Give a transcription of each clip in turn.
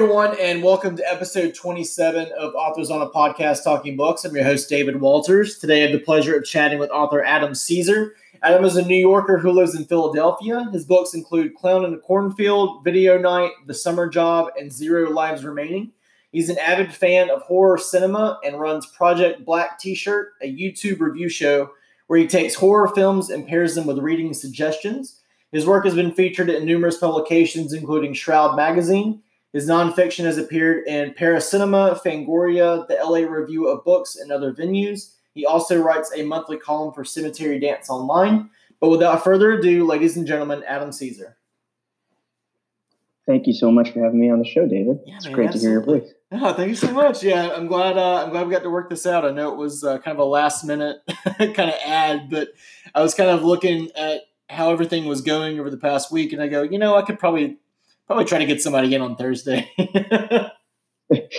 Everyone, and welcome to episode 27 of Authors on a Podcast Talking Books. I'm your host, David Walters. Today I have the pleasure of chatting with author Adam Cesare. Adam is a New Yorker who lives in Philadelphia. His books include Clown in the Cornfield, Video Night, The Summer Job, and Zero Lives Remaining. He's an avid fan of horror cinema and runs Project Black T shirt, a YouTube review show where he takes horror films and pairs them with reading suggestions. His work has been featured in numerous publications, including Shroud Magazine. His nonfiction has appeared in Paracinema, Fangoria, the LA Review of Books, and other venues. He also writes a monthly column for Cemetery Dance Online. But without further ado, ladies and gentlemen, Adam Cesare. Thank you so much for having me on the show, David. Yeah, it's man, great to hear your absolutely. voice. Oh, thank you so much. Yeah, I'm glad. Uh, I'm glad we got to work this out. I know it was uh, kind of a last minute kind of ad, but I was kind of looking at how everything was going over the past week, and I go, you know, I could probably probably try to get somebody in on Thursday.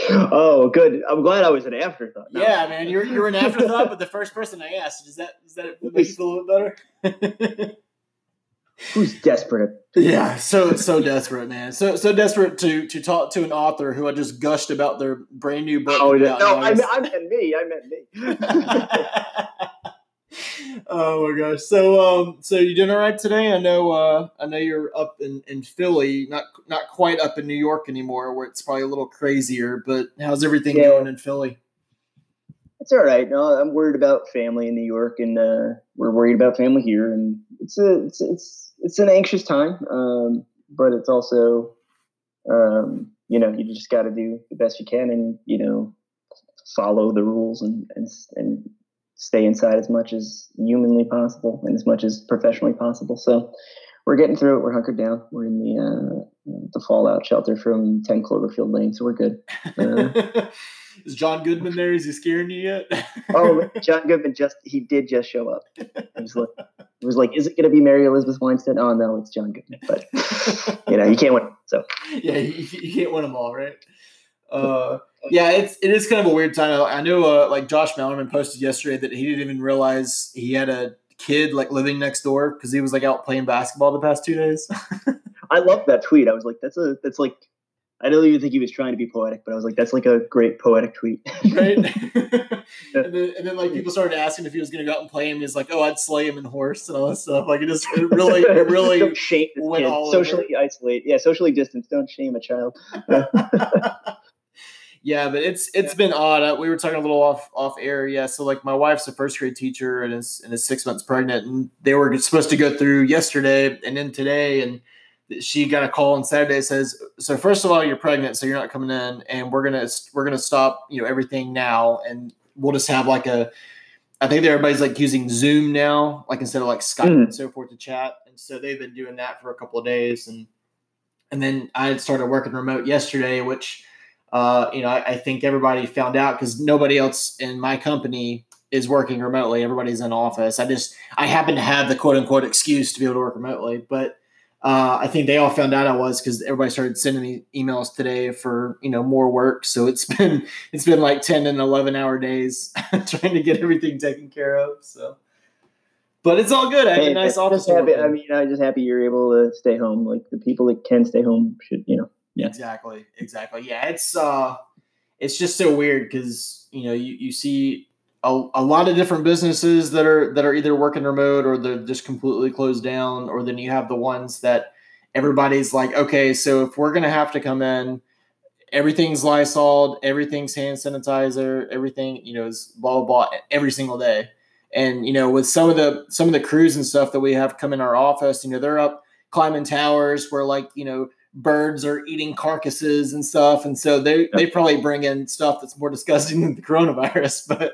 oh, good. I'm glad I was an afterthought. No. yeah, man, you're you're an afterthought, but the first person I asked is that is that make you feel a little better? Who's desperate? yeah, so so desperate, man. So so desperate to to talk to an author who I just gushed about their brand new book. Oh, coming no, out no in I, meant, I meant me. I meant me. oh my gosh. So um so you doing all right today? I know uh I know you're up in, in Philly, not not quite up in New York anymore where it's probably a little crazier, but how's everything Yeah. going in Philly? it's all right. No, I'm worried about family in New York, and uh, we're worried about family here, and it's a it's it's it's an anxious time, um, but it's also, um, you know, you just got to do the best you can, and you know, follow the rules and and and stay inside as much as humanly possible and as much as professionally possible. So we're getting through it. We're hunkered down. We're in the uh, the fallout shelter from 10 Cloverfield Lane, so we're good. Uh, Is John Goodman there? Is he scaring you yet? oh, John Goodman just he did just show up. He was like, he was like, is it going to be Mary Elizabeth Winstead? Oh no, it's John Goodman. But you know, you can't win. So yeah, you, you can't win them all, right? Uh, yeah, it's it is kind of a weird time. I know, uh, like Josh Malerman posted yesterday that he didn't even realize he had a kid like living next door because he was like out playing basketball the past two days. I love that tweet. I was like, that's a that's like. I don't even think he was trying to be poetic, but I was like, that's like a great poetic tweet. right? and, then, and then like people started asking if he was going to go out and play him. He's like, "Oh, I'd slay him in horse and all that stuff." Like it just it really, it really. don't shame went kid. all over. Socially isolate. Yeah, socially distance. Don't shame a child. Yeah, but it's it's been odd. Uh, We were talking a little off off air. Yeah, so like my wife's a first grade teacher and is and is six months pregnant, and they were supposed to go through yesterday and then today, and she got a call on Saturday says, "So first of all, you're pregnant, so you're not coming in, and we're gonna we're gonna stop you know everything now, and we'll just have like a. I think everybody's like using Zoom now, like instead of like Skype Mhm. and so forth to chat, and so they've been doing that for a couple of days, and and then I had started working remote yesterday, which uh, you know I, I think everybody found out because nobody else in my company is working remotely. Everybody's in office. I just I happen to have the quote unquote excuse to be able to work remotely, but uh, I think they all found out I was because everybody started sending me emails today for you know more work. So it's been it's been like ten and eleven hour days trying to get everything taken care of. So, but it's all good. I have a nice office. happy. I mean, I'm just happy you're able to stay home. Like the people that can stay home should, you know. Yeah. Exactly. Exactly. Yeah. It's uh it's just so weird because you know you, you see a, a lot of different businesses that are that are either working remote or they're just completely closed down or then you have the ones that everybody's like okay so if we're gonna have to come in everything's Lysol, everything's hand sanitizer, everything, you know, is blah blah blah every single day. And you know, with some of the some of the crews and stuff that we have come in our office, you know, they're up climbing towers where like, you know, birds are eating carcasses and stuff. And so they they probably bring in stuff that's more disgusting than the coronavirus, but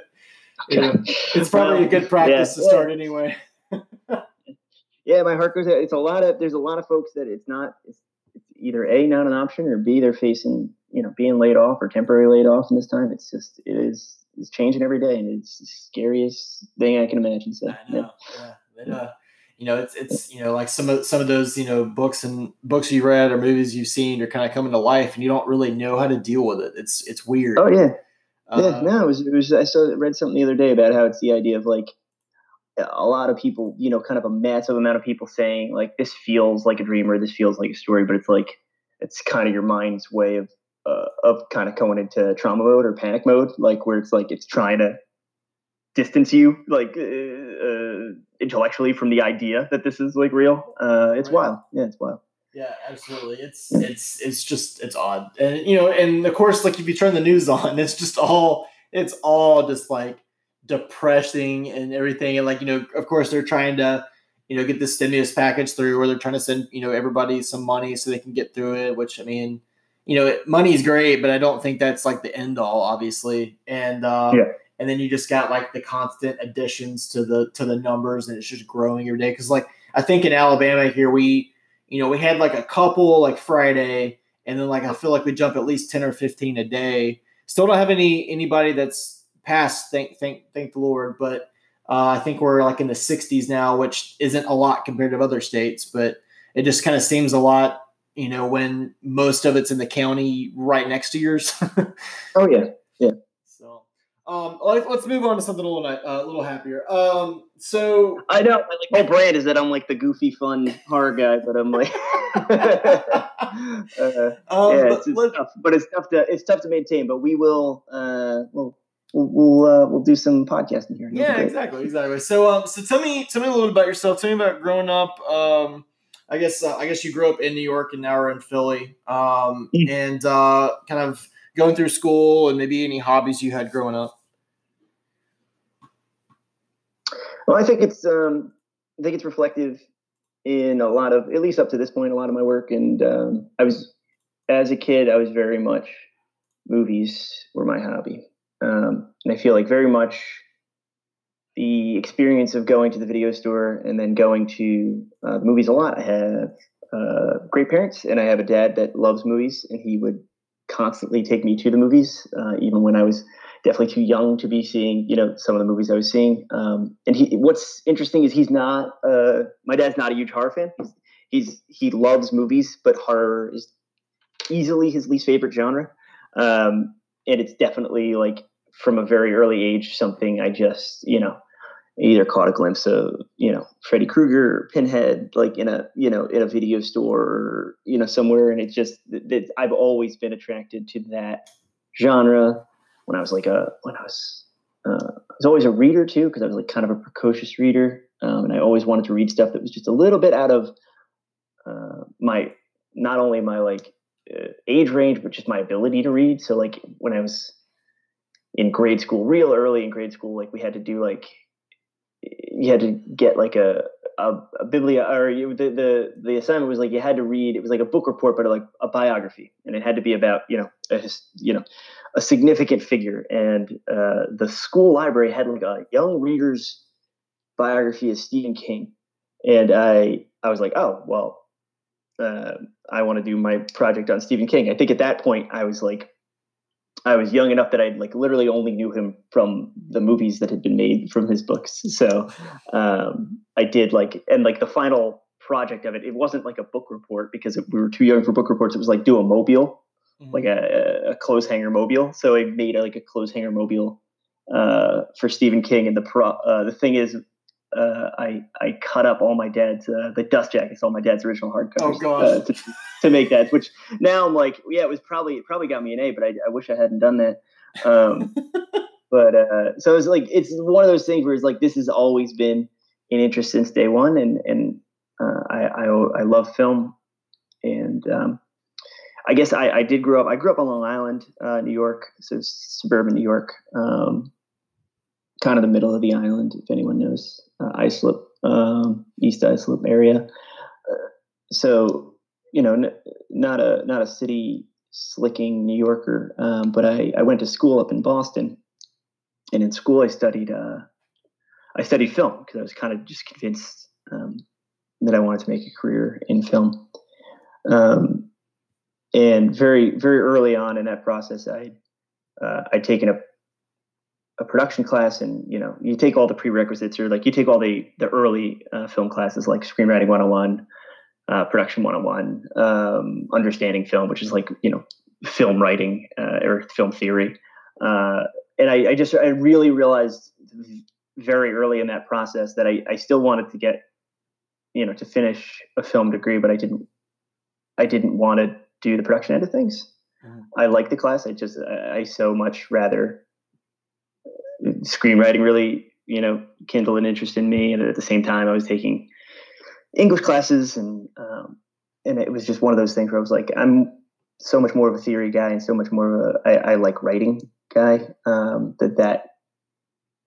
you know, it's probably a good practice Yeah. to start anyway. yeah, my heart goes out. It's a lot of there's a lot of folks that it's not it's, it's either a not an option or b they're facing you know being laid off or temporarily laid off in this time. It's just it is it's changing every day and it's the scariest thing I can imagine. So I know. Yeah. But, uh, you know, it's it's you know like some of some of those you know books and books you read or movies you've seen are kind of coming to life, and you don't really know how to deal with it. It's it's weird. Oh yeah, yeah. Uh, No, it was it was I saw read something the other day about how it's the idea of like a lot of people, you know, kind of a massive amount of people saying like this feels like a dream or this feels like a story, but it's like it's kind of your mind's way of uh, of kind of going into trauma mode or panic mode, like where it's like it's trying to distance you like uh, uh, intellectually from the idea that this is like real. Uh, it's right. wild. Yeah, it's wild. Yeah, absolutely. It's it's it's just it's odd, and you know, and of course, like if you turn the news on, it's just all it's all just like depressing and everything, and like you know, of course, they're trying to you know get the stimulus package through, where they're trying to send you know everybody some money so they can get through it. Which I mean, you know, money is great, but I don't think that's like the end all, obviously. And uh, yeah. And then you just got like the constant additions to the to the numbers, and it's just growing every day. Because like I think in Alabama here we you know, we had like a couple like Friday, and then like I feel like we jump at least ten or fifteen a day. Still don't have any anybody that's passed. Thank thank thank the Lord, but uh, I think we're like in the 60s now, which isn't a lot compared to other states, but it just kind of seems a lot, you know, when most of it's in the county right next to yours. oh yeah, yeah. Um, let, us move on to something a little uh, a little happier. Um, so I know my like, whole brand is that I'm like the goofy, fun horror guy, but I'm like, uh, um, yeah, it's, it's tough, but it's tough to it's tough to maintain. But we will, uh, we'll we'll we'll, uh, we'll do some podcasting here. Yeah, exactly, exactly. So um, so tell me tell me a little bit about yourself. Tell me about growing up. Um, I guess uh, I guess you grew up in New York and now we're in Philly. Um, mm-hmm. and uh, kind of going through school and maybe any hobbies you had growing up? Well, I think it's um, I think it's reflective in a lot of, at least up to this point, a lot of my work. And um, I was, as a kid, I was very much movies were my hobby, um, and I feel like very much the experience of going to the video store and then going to uh, movies a lot. I have uh, great parents, and I have a dad that loves movies, and he would constantly take me to the movies, uh, even when I was definitely too young to be seeing, you know, some of the movies I was seeing. Um, and he, what's interesting is he's not, uh, my dad's not a huge horror fan. He's, he's, he loves movies, but horror is easily his least favorite genre. Um, and it's definitely like from a very early age, something I just, you know, either caught a glimpse of you know Freddy Krueger, Pinhead, like in a you know in a video store or you know somewhere, and it's just that I've always been attracted to that genre. When I was like a when I was uh, I was always a reader too because I was like kind of a precocious reader, um, and I always wanted to read stuff that was just a little bit out of uh, my not only my like uh, age range but just my ability to read. So like when I was in grade school, real early in grade school, like we had to do like you had to get like a a, a biblia or you, the, the the assignment was like you had to read it was like a book report but like a biography. And it had to be about you know a, you know a significant figure. And uh, the school library had like a young reader's biography of Stephen King. And I I was like oh well uh, I want to do my project on Stephen King. I think at that point I was like I was young enough that I like literally only knew him from the movies that had been made from his books. So um, I did like, and like the final project of it, it wasn't like a book report because it, we were too young for book reports. It was like do a mobile, mm-hmm. like a, a clothes hanger mobile. So I made a, like a clothes hanger mobile uh, for Stephen King. And the pro, uh, the thing is, uh, I I cut up all my dad's uh, the dust jackets, all my dad's original hardcovers oh, uh, to, to make that. Which now I'm like, yeah, it was probably it probably got me an A, but I, I wish I hadn't done that. Um, but uh, so it's like it's one of those things where it's like this has always been an interest since day one, and and uh, I, I, I love film, and um, I guess I, I did grow up. I grew up on Long Island, uh, New York, so suburban New York. Um, kind of the middle of the island, if anyone knows uh, Islip, um, East Islip area. Uh, so you know, n- not a not a city slicking New Yorker, um, but I, I went to school up in Boston, and in school I studied uh, I studied film because I was kind of just convinced um, that I wanted to make a career in film. Um, and very very early on in that process, I uh, I'd taken a a production class and you know you take all the prerequisites or like you take all the the early uh, film classes like screenwriting 101 uh, production 101 um, understanding film which is like you know film writing uh, or film theory uh, and I, I, just i really realized very early in that process that I, I still wanted to get you know to finish a film degree but i didn't i didn't want to do the production end of things. Mm-hmm. I like the class. I just I, so much rather screenwriting really you know kindled an interest in me, and at the same time I was taking English classes and um, and it was just one of those things where I was like I'm so much more of a theory guy and so much more of a I, I like writing guy um, that that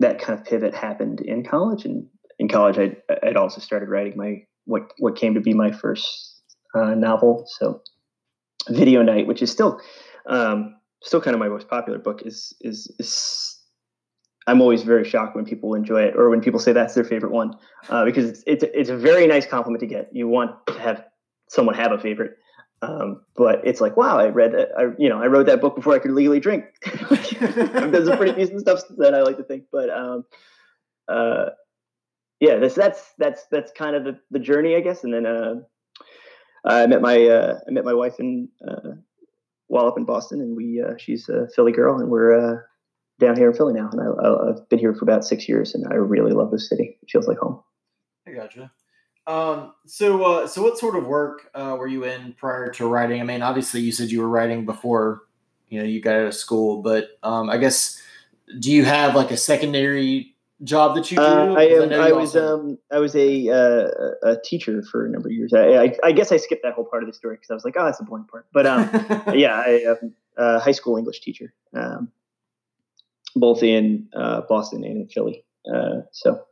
that kind of pivot happened in college. And in college I'd, I'd also started writing my what what came to be my first uh, novel. So video night which is still um, still kind of my most popular book is is is I'm always very shocked when people enjoy it or when people say that's their favorite one uh, because it's, it's it's a very nice compliment to get. You want to have someone have a favorite, um, but it's like wow, I read I you know I wrote that book before I could legally drink. There's some pretty decent stuff that I like to think, but um, uh, yeah, this that's that's that's kind of the, the journey, I guess. And then uh, I met my uh, I met my wife in uh, while up in Boston, and we uh, she's a Philly girl, and we're uh, down here in Philly now, and I, have been here for about six years, and I really love this city. It feels like home. I gotcha. Um, so, uh, so what sort of work uh, were you in prior to writing? I mean, obviously, you said you were writing before, you know, you got out of school, but um, I guess, do you have like a secondary job that you do? Uh, I, am, I, I was um, I was a uh, a teacher for a number of years. I, I, I guess I skipped that whole part of the story because I was like, oh, that's a boring part. But um, yeah, I am a high school English teacher. Um, both in uh, Boston and in Philly. Uh, so.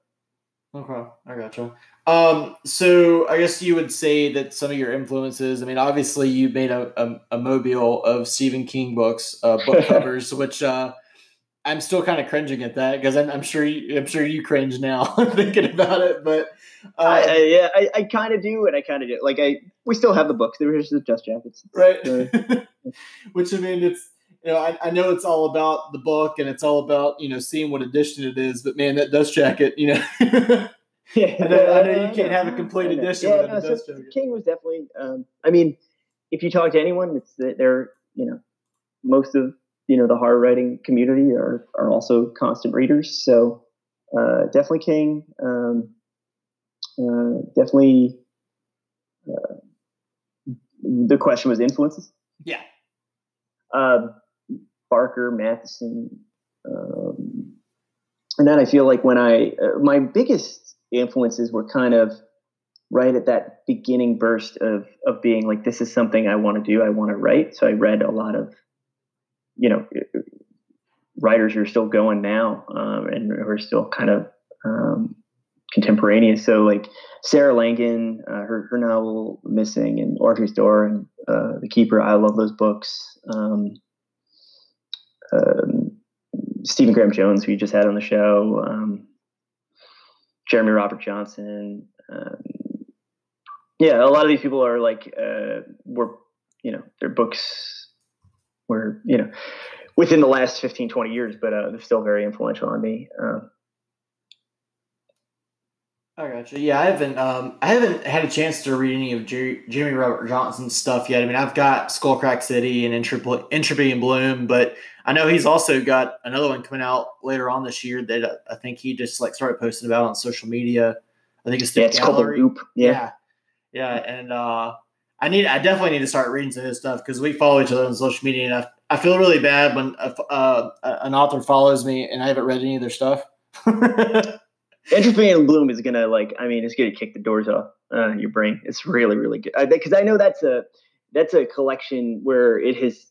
Okay, I gotcha. Um, so I guess you would say that some of your influences. I mean, obviously you made a, a, a mobile of Stephen King books, uh, book covers, which uh, I'm still kind of cringing at that because I'm, I'm, sure you, I'm sure you cringe now thinking about it. But uh, I, I, yeah, I, I kind of do, and I kind of do. Like I, we still have the books. They're just the dust jackets, right? which I mean, it's you know, I, I, know it's all about the book and it's all about you know seeing what edition it is, but man, that dust jacket, you know. yeah, I know, I know, you can't have a complete edition yeah, no, so King was definitely. Um, I mean, if you talk to anyone, it's that they're you know most of you know the hard writing community are are also constant readers. So uh, definitely King. Um, uh, definitely. Uh, the question was influences. Yeah. Um, Barker, Matheson. Um, and then I feel like when I, uh, my biggest influences were kind of right at that beginning burst of, of being like, this is something I want to do. I want to write. So I read a lot of, you know, writers who are still going now um, and who are still kind of um, contemporaneous. So like Sarah Langan, uh, her, her novel Missing and Audrey's Door and uh, The Keeper. I love those books. Um, um, Stephen Graham Jones, who you just had on the show, um, Jeremy Robert Johnson. Um, yeah, a lot of these people are like uh, were you know their books were you know within the last 15 20 years but uh, they're still very influential on me um, I gotcha. Yeah, I haven't. Um, I haven't had a chance to read any of Jerry, Jeremy Robert Johnson's stuff yet. I mean, I've got Skullcrack City and Entropy, Entropy in Bloom, but I know he's also got another one coming out later on this year that I think he just like started posting about on social media. I think it's the yeah, it's. Called yeah. yeah, yeah, and uh, I need. I definitely need to start reading some of his stuff because we follow each other on social media, and I, I feel really bad when a, uh, an author follows me and I haven't read any of their stuff. Entropy in Bloom is gonna like. I mean, it's gonna kick the doors off uh, your brain. It's really, really good because I, I, know that's a that's a collection where it has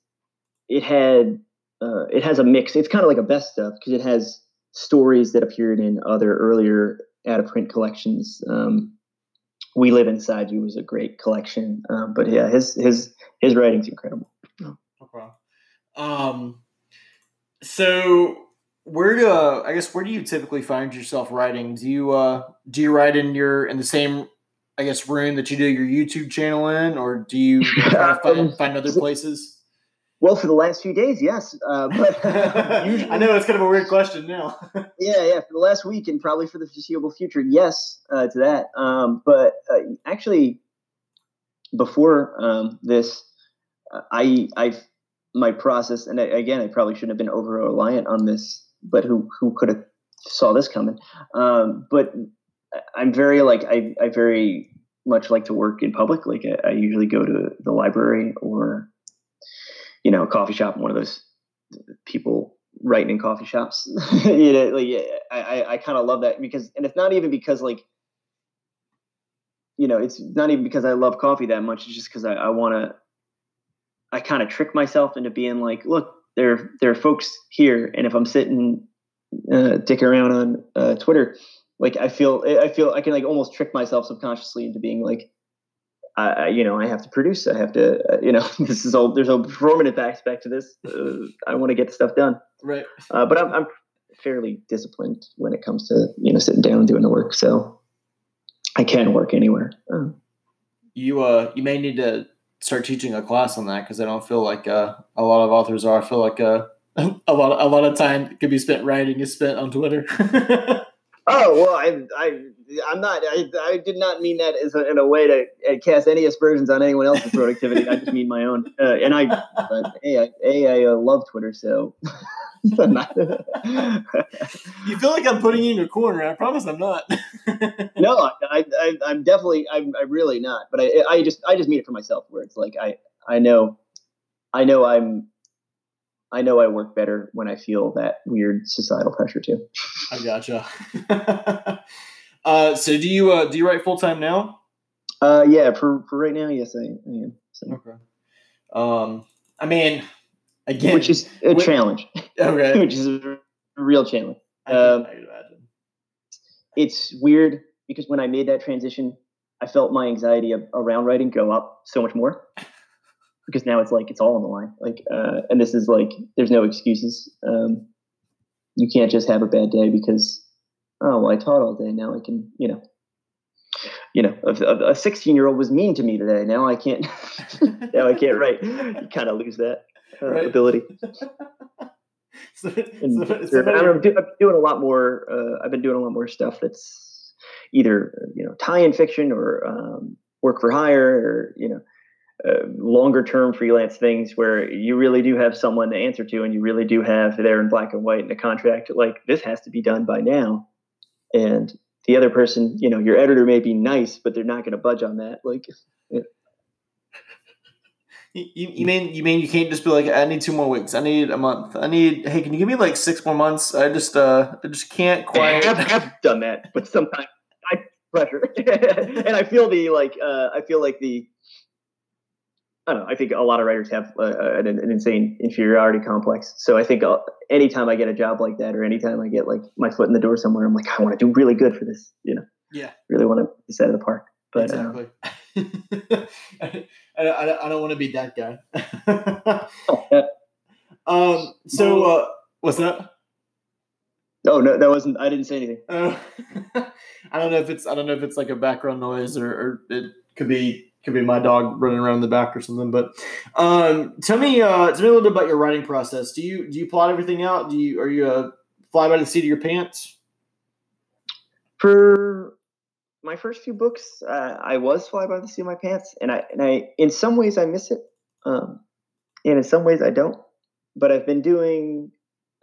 it had uh, it has a mix. It's kind of like a best stuff because it has stories that appeared in other earlier out of print collections. Um, we Live Inside You was a great collection, um, but yeah, his his his writing's incredible. Okay. Um, so where do uh, I guess where do you typically find yourself writing? Do you uh do you write in your in the same I guess room that you do your YouTube channel in, or do you try to find, find other places? Well, for the last few days, yes. Uh, but usually, I know it's kind of a weird question now. yeah, yeah. For the last week and probably for the foreseeable future, yes uh, to that. Um, but uh, actually, before um, this, uh, I, I, my process, and I, again, I probably shouldn't have been over reliant on this but who who could have saw this coming? Um, but I'm very like I I very much like to work in public. Like I, I usually go to the library or, you know, a coffee shop. One of those people writing in coffee shops. you know, like I, I, I kind of love that because, and it's not even because like, you know, it's not even because I love coffee that much. It's just because I, I want to. I kind of trick myself into being like, look, there, there are folks here, and if I'm sitting, uh, dick around on uh, Twitter, like I feel, I feel, I can like almost trick myself subconsciously into being like, I, you know, I have to produce. I have to, uh, you know, this is all. There's a performative aspect to this. Uh, I want to get stuff done. Right. Uh, but I'm, I'm fairly disciplined when it comes to you know sitting down and doing the work. So I can work anywhere. Uh, you uh, you may need to start teaching a class on that because I don't feel like uh, a lot of authors are. I feel like uh, a lot a lot of time could be spent writing is spent on Twitter. oh well, I I I'm not. I, I did not mean that as a, in a way to uh, cast any aspersions on anyone else's productivity. I just mean my own. Uh, and I, but hey, I, a I uh, love Twitter, so. you feel like I'm putting you in your corner. I promise I'm not. no, I, I, I'm definitely, I'm, I'm really not. But I, I just, I just mean it for myself. Where it's like, I, I know, I know, I'm, I know I work better when I feel that weird societal pressure too. I gotcha. Uh, so do you uh, do you write full time now? Uh, yeah, for for right now, yes, I, I am. So. Okay. Um, I mean, again, which is a challenge. Okay. which is a real challenge. I can, um, I can imagine. It's weird because when I made that transition, I felt my anxiety around writing go up so much more because now it's like it's all on the line. Like, uh, and this is like there's no excuses. Um, you can't just have a bad day because oh well i taught all day now i can you know you know a 16 year old was mean to me today now i can't now i can't write you kind of lose that uh, right. ability so, and, so, I'm, do, I'm, doing a lot more uh, i've been doing a lot more stuff that's either you know tie-in fiction or um, work for hire or you know uh, longer term freelance things where you really do have someone to answer to and you really do have there in black and white in a contract like this has to be done by now and the other person, you know, your editor may be nice, but they're not going to budge on that. Like, you, you mean you mean you can't just be like I need two more weeks I need a month I need hey can you give me like six more months I just uh I just can't quite I've, I've done that but sometimes I pressure and I feel the like uh I feel like the I don't know. I think a lot of writers have uh, an, an, insane inferiority complex. So I think uh, anytime I get a job like that, or anytime I get like my foot in the door somewhere, I'm like, I want to do really good for this. You know, yeah, really want to set of the park. But exactly. Uh, I, I, I, don't want to be that guy. um. So uh, what's that? Oh no, that wasn't. I didn't say anything. I don't know if it's. I don't know if it's like a background noise or, or it could be could be my dog running around in the back or something. But um, tell me, uh, tell me a little bit about your writing process. Do you do you plot everything out? Do you are you a fly by the seat of your pants? For my first few books, uh, I was fly by the seat of my pants, and I and I in some ways I miss it, um, and in some ways I don't. But I've been doing,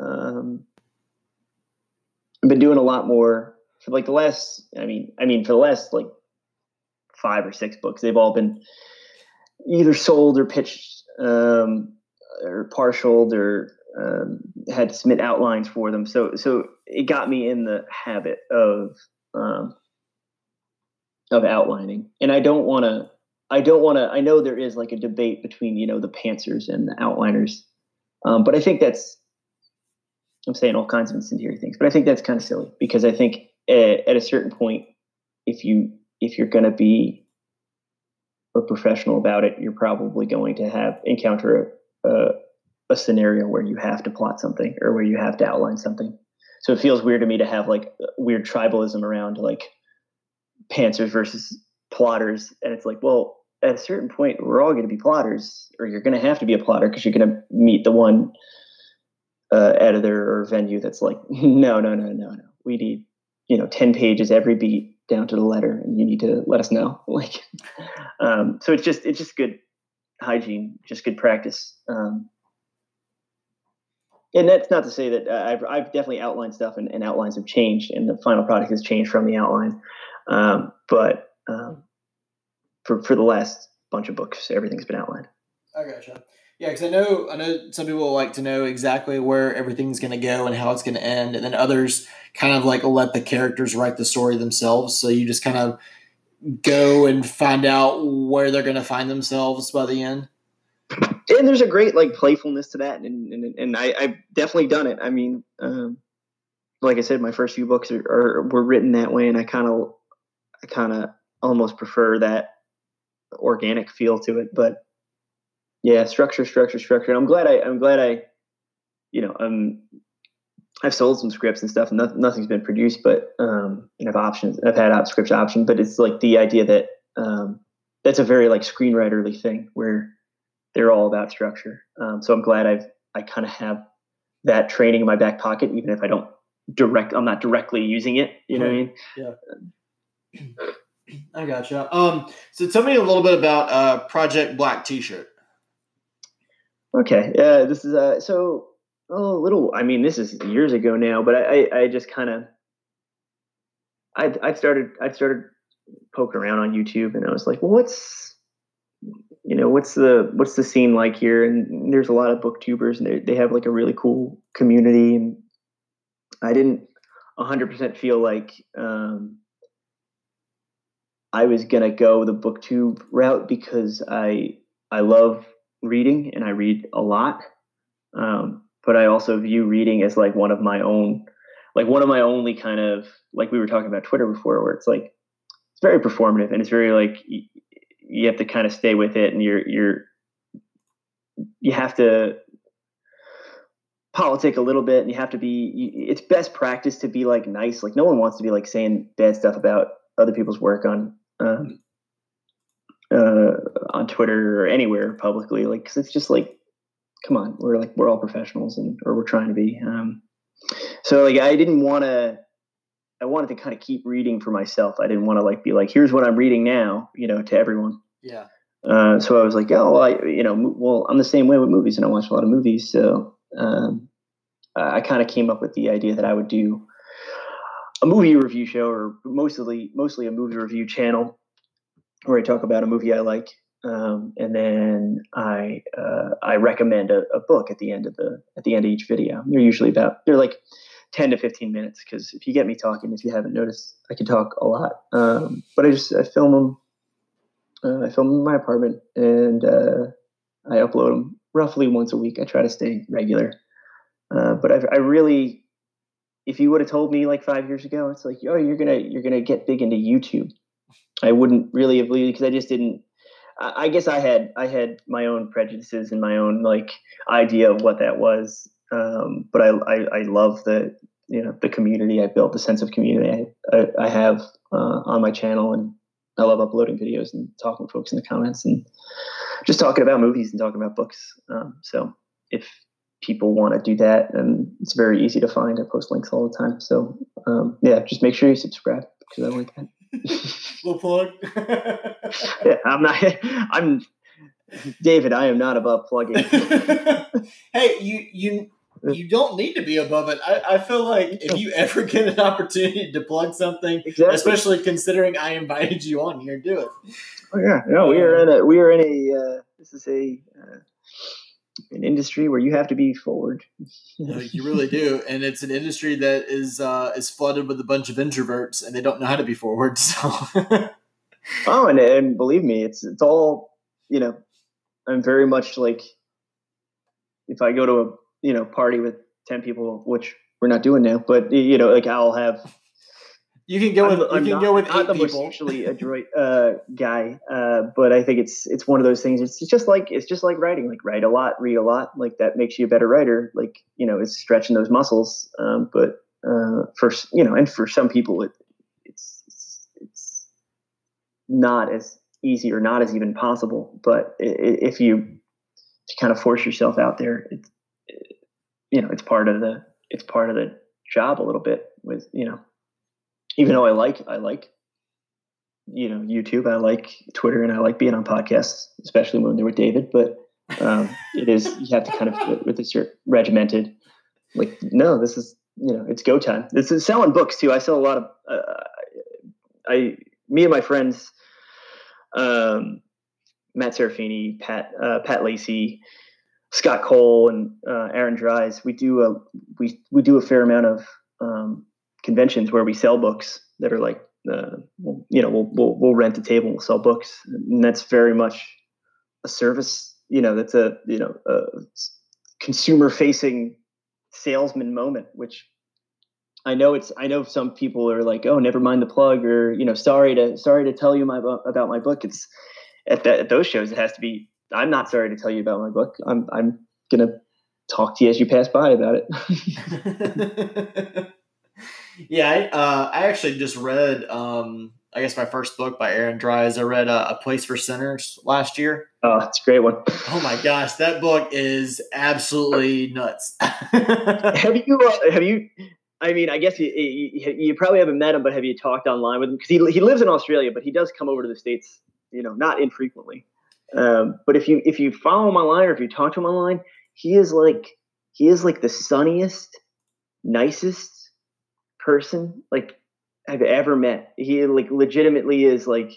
um, I've been doing a lot more for like the last. I mean, I mean for the last like five or six books. They've all been either sold or pitched um, or partialed or um, had submit outlines for them. So so it got me in the habit of um, of outlining, and I don't want to. I don't want to. I know there is like a debate between you know the pantsers and the outliners, um, but I think that's. I'm saying all kinds of incendiary things, but I think that's kind of silly because I think at, at a certain point, if you if you're going to be a professional about it, you're probably going to have encounter a, a, a, scenario where you have to plot something or where you have to outline something. So it feels weird to me to have like weird tribalism around like pantsers versus plotters, and it's like, well, at a certain point, we're all going to be plotters, or you're going to have to be a plotter because you're going to meet the one uh, editor or venue that's like, no, no, no, no, no, we need you know 10 pages every beat down to the letter and you need to let us know. Like um, so it's just it's just good hygiene just good practice um, and that's not to say that uh, I've, I've definitely outlined stuff and, and, outlines have changed and the final product has changed from the outline um, but um, for for the last bunch of books, everything's been outlined. I gotcha. Yeah, because I know I know some people like to know exactly where everything's going to go and how it's going to end, and then others kind of like let the characters write the story themselves. So you just kind of go and find out where they're going to find themselves by the end. And there's a great like playfulness to that, and and, and I, I've definitely done it. I mean, um, like I said, my first few books are, are were written that way, and I kind of I kind of almost prefer that organic feel to it. But yeah, structure, structure, structure. And I'm glad I I'm glad I, you know, um, I've sold some scripts and stuff, and nothing, nothing's been produced, but um, and I've options. I've had op scripts option, but it's like the idea that um, that's a very like screenwriterly thing where they're all about structure. Um, so I'm glad I've I kind of have that training in my back pocket, even if I don't direct. I'm not directly using it. You know what I mean? Yeah. I gotcha. Um, so tell me a little bit about uh, Project Black T-shirt. Okay. Yeah. This is uh. So a little. I mean, this is years ago now, but I I, I just kind of. I I started I started poking around on YouTube, and I was like, well, what's you know what's the what's the scene like here and there's a lot of booktubers and they, they have like a really cool community and i didn't 100% feel like um, i was gonna go the booktube route because i i love reading and i read a lot. Um, but i also view reading as like one of my own like one of my only kind of like we were talking about twitter before where it's like it's very performative and it's very like you have to kind of stay with it and you're you're you have to politic a little bit and you have to be it's best practice to be like nice. Like no one wants to be like saying bad stuff about other people's work on um, uh, on twitter or anywhere publicly like cause it's just like come on we're like we're all professionals and or we're trying to be um, so like i didn't want to I wanted to kind of keep reading for myself. I didn't want to like be like, here's what I'm reading now, you know, to everyone. Yeah. Uh, so I was like, oh, well, I, you know, well, I'm the same way with movies, and I watch a lot of movies. So um, I kind of came up with the idea that I would do a movie review show, or mostly mostly a movie review channel, where I talk about a movie I like, um, and then I uh, I recommend a, a book at the end of the at the end of each video. They're usually about they're like 10 to 15 minutes because if you get me talking, if you haven't noticed, I can talk a lot. Um, but I just I film them. Uh, I film them in my apartment and uh, I upload them roughly once a week. I try to stay regular. Uh, but I, I really, if you would have told me like five years ago, it's like, oh, you're gonna you're gonna get big into YouTube. I wouldn't really have believed because I just didn't. I guess I had I had my own prejudices and my own like idea of what that was, um, but I, I, I love the you know the community I built, the sense of community I, I, I have uh, on my channel, and I love uploading videos and talking with folks in the comments and just talking about movies and talking about books. Um, so if people want to do that, and it's very easy to find. I post links all the time. So um, yeah, just make sure you subscribe because I like that. Little plug. yeah, I'm not. I'm David. I am not above plugging. hey, you you you don't need to be above it. I, I feel like if you ever get an opportunity to plug something, exactly. especially considering I invited you on here, do it. Oh yeah, no, we are in a we are in a uh, this is a uh, an industry where you have to be forward. you really do, and it's an industry that is uh, is flooded with a bunch of introverts, and they don't know how to be forward. So, oh, and and believe me, it's it's all you know. I'm very much like if I go to a you know party with 10 people which we're not doing now but you know like i'll have you can go with I'm, you I'm can not, go with eight the people. Most socially adroit uh, guy, uh, but I think it's it's one of those things. It's just like it's just like writing. Like write a lot, read a lot. Like that makes you a better writer. Like you know, it's stretching those muscles. Um, but uh, for you know, and for some people, it, it's, it's it's not as easy or not as even possible. But if you to kind of force yourself out there, it's you know it's part of the it's part of the job a little bit with you know even though I like I like you know YouTube I like Twitter and I like being on podcasts especially when they're with David but um, it is you have to kind of with this you're regimented like no this is you know it's go time this is selling books too I sell a lot of uh, I me and my friends Um, Matt Serafini, Pat uh, Pat Lacey, Scott Cole, and uh, Aaron Dries. We do a we we do a fair amount of um, conventions where we sell books that are like uh, you know we'll, we'll we'll rent a table and we'll sell books, and that's very much a service. You know, that's a you know a consumer facing salesman moment, which I know it's I know some people are like, oh, never mind the plug, or you know, sorry to sorry to tell you my about my book. It's at, that, at those shows, it has to be. I'm not sorry to tell you about my book. I'm I'm gonna talk to you as you pass by about it. yeah, I, uh, I actually just read. Um, I guess my first book by Aaron Dries. I read uh, A Place for Sinners last year. Oh, it's a great one. Oh my gosh, that book is absolutely nuts. have you uh, have you I mean, I guess you, you, you, probably haven't met him, but have you talked online with him? Because he, he lives in Australia, but he does come over to the states, you know, not infrequently. Um, but if you if you follow him online or if you talk to him online, he is like he is like the sunniest, nicest person like I've ever met. He like legitimately is like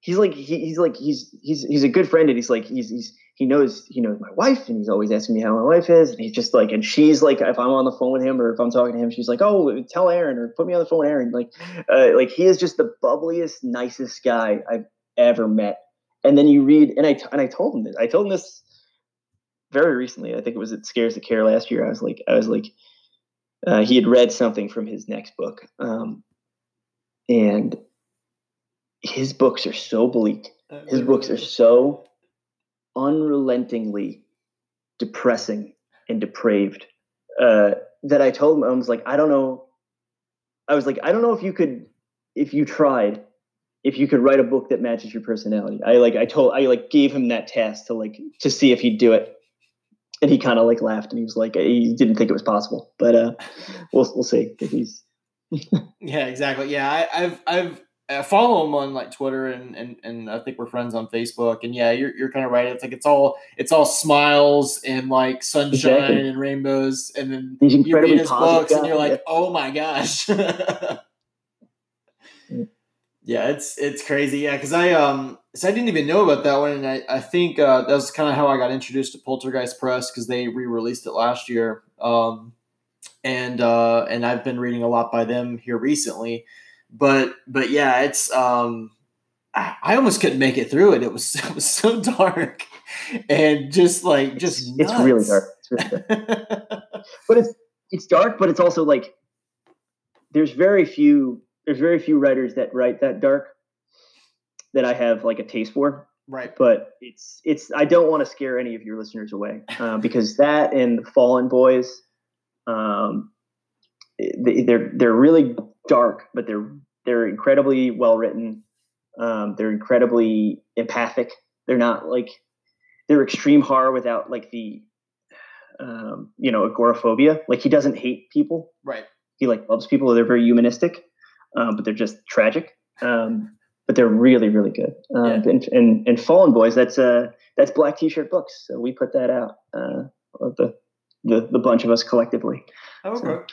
he's like he, he's like he's he's he's a good friend and he's like he's he's he knows he knows my wife and he's always asking me how my wife is and he's just like and she's like if I'm on the phone with him or if I'm talking to him she's like oh tell Aaron or put me on the phone with Aaron. Like uh, like he is just the bubbliest nicest guy I've ever met. And then you read and I and I told him this I told him this very recently. I think it was at Scares That Care last year. I was like I was like uh, he had read something from his next book um, and his books are so bleak his books are so unrelentingly depressing and depraved uh, that I told him I was like, I don't know. I was like, I don't know if you could, if you tried, if you could write a book that matches your personality. I like, I told, I like gave him that task to like to see if he'd do it, and he kind of like laughed and he was like, he didn't think it was possible, but uh, we'll we'll see if he's. yeah, exactly. Yeah, I, I've I've I follow him on like Twitter and, and and I think we're friends on Facebook. And yeah, you're you're kind of right. It's like it's all it's all smiles and like sunshine exactly. and rainbows, and then you read his books guy. and you're like, yeah. oh my gosh. yeah, it's it's crazy. Yeah, because I um so I didn't even know about that one, and I I think uh, that was kind of how I got introduced to Poltergeist Press because they re-released it last year. Um, and uh, and I've been reading a lot by them here recently but but yeah, it's um, I, I almost couldn't make it through it. It was it was so dark and just like just it's, it's really dark. It's really dark. but it's it's dark, but it's also like there's very few there's very few writers that write that dark that I have like a taste for. Right. But it's it's I don't want to scare any of your listeners away uh, because that and the Fallen Boys, um, they're they're really dark, but they're they're incredibly well written. Um, they're incredibly empathic. They're not like they're extreme horror without like the um, you know agoraphobia. Like he doesn't hate people. Right. He like loves people. They're very humanistic, um, but they're just tragic. Um, but they're really really good. Um, yeah. and, and and Fallen Boys. That's uh that's Black T-shirt books. So we put that out. Uh, the the the bunch of us collectively. Oh, okay. So,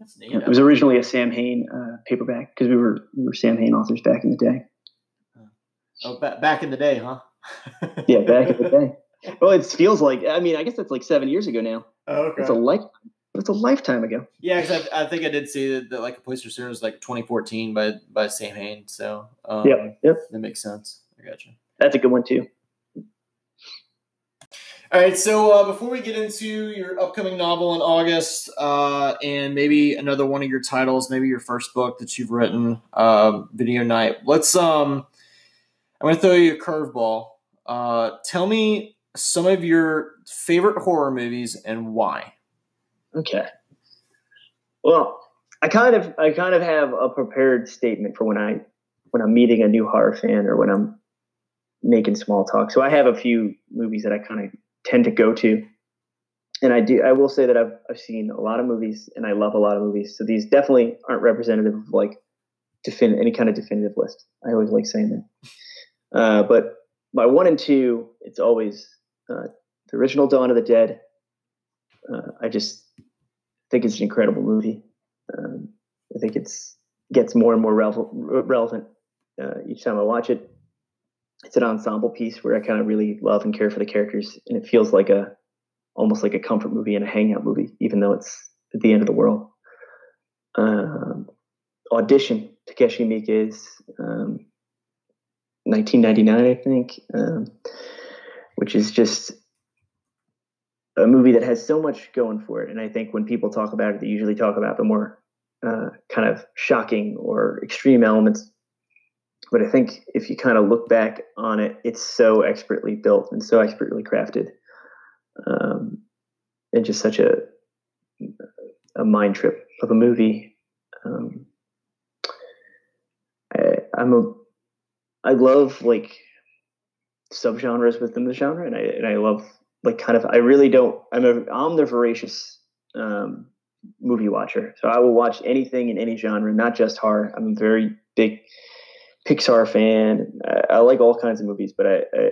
that's neat. It was originally a Samhain uh, paperback because we were we were Samhain authors back in the day. Oh, ba- back in the day, huh? yeah, back in the day. Well, it feels like I mean, I guess that's like seven years ago now. Oh, okay. It's a lifetime. It's a lifetime ago. Yeah, because I, I, think I did see that, that like a place for Soon was like 2014 by by Samhain. So um, yep, yep, that makes sense. I got you. That's a good one too. All right, so uh, before we get into your upcoming novel in August, uh, and maybe another one of your titles, maybe your first book that you've written, uh, Video Night. Let's. Um, I'm going to throw you a curveball. Uh, tell me some of your favorite horror movies and why. Okay. Well, I kind of I kind of have a prepared statement for when I when I'm meeting a new horror fan or when I'm making small talk. So I have a few movies that I kind of tend to go to. And I do. I will say that I've I've seen a lot of movies, and I love a lot of movies. So these definitely aren't representative of like defin- any kind of definitive list. I always like saying that. Uh, but my one and two, it's always uh, the original Dawn of the Dead. Uh, I just think it's an incredible movie. Um, I think it's gets more and more relevant, relevant uh, each time I watch it. it's an ensemble piece where I kind of really love and care for the characters, and it feels like a almost like a comfort movie and a hangout movie, even though it's at the end of the world. Um, audition Takashi Miike's um, 1999, I think, um, which is just a movie that has so much going for it. And I think when people talk about it, they usually talk about the more uh, kind of shocking or extreme elements. But I think if you kind of look back on it, it's so expertly built and so expertly crafted, um, and just such a a mind trip of a movie. Um, I, I'm a I love like subgenres within the genre, and I and I love like kind of I really don't I'm a I'm the voracious um, movie watcher, so I will watch anything in any genre, not just horror. I'm a very big Pixar fan. I, I like all kinds of movies, but I, I,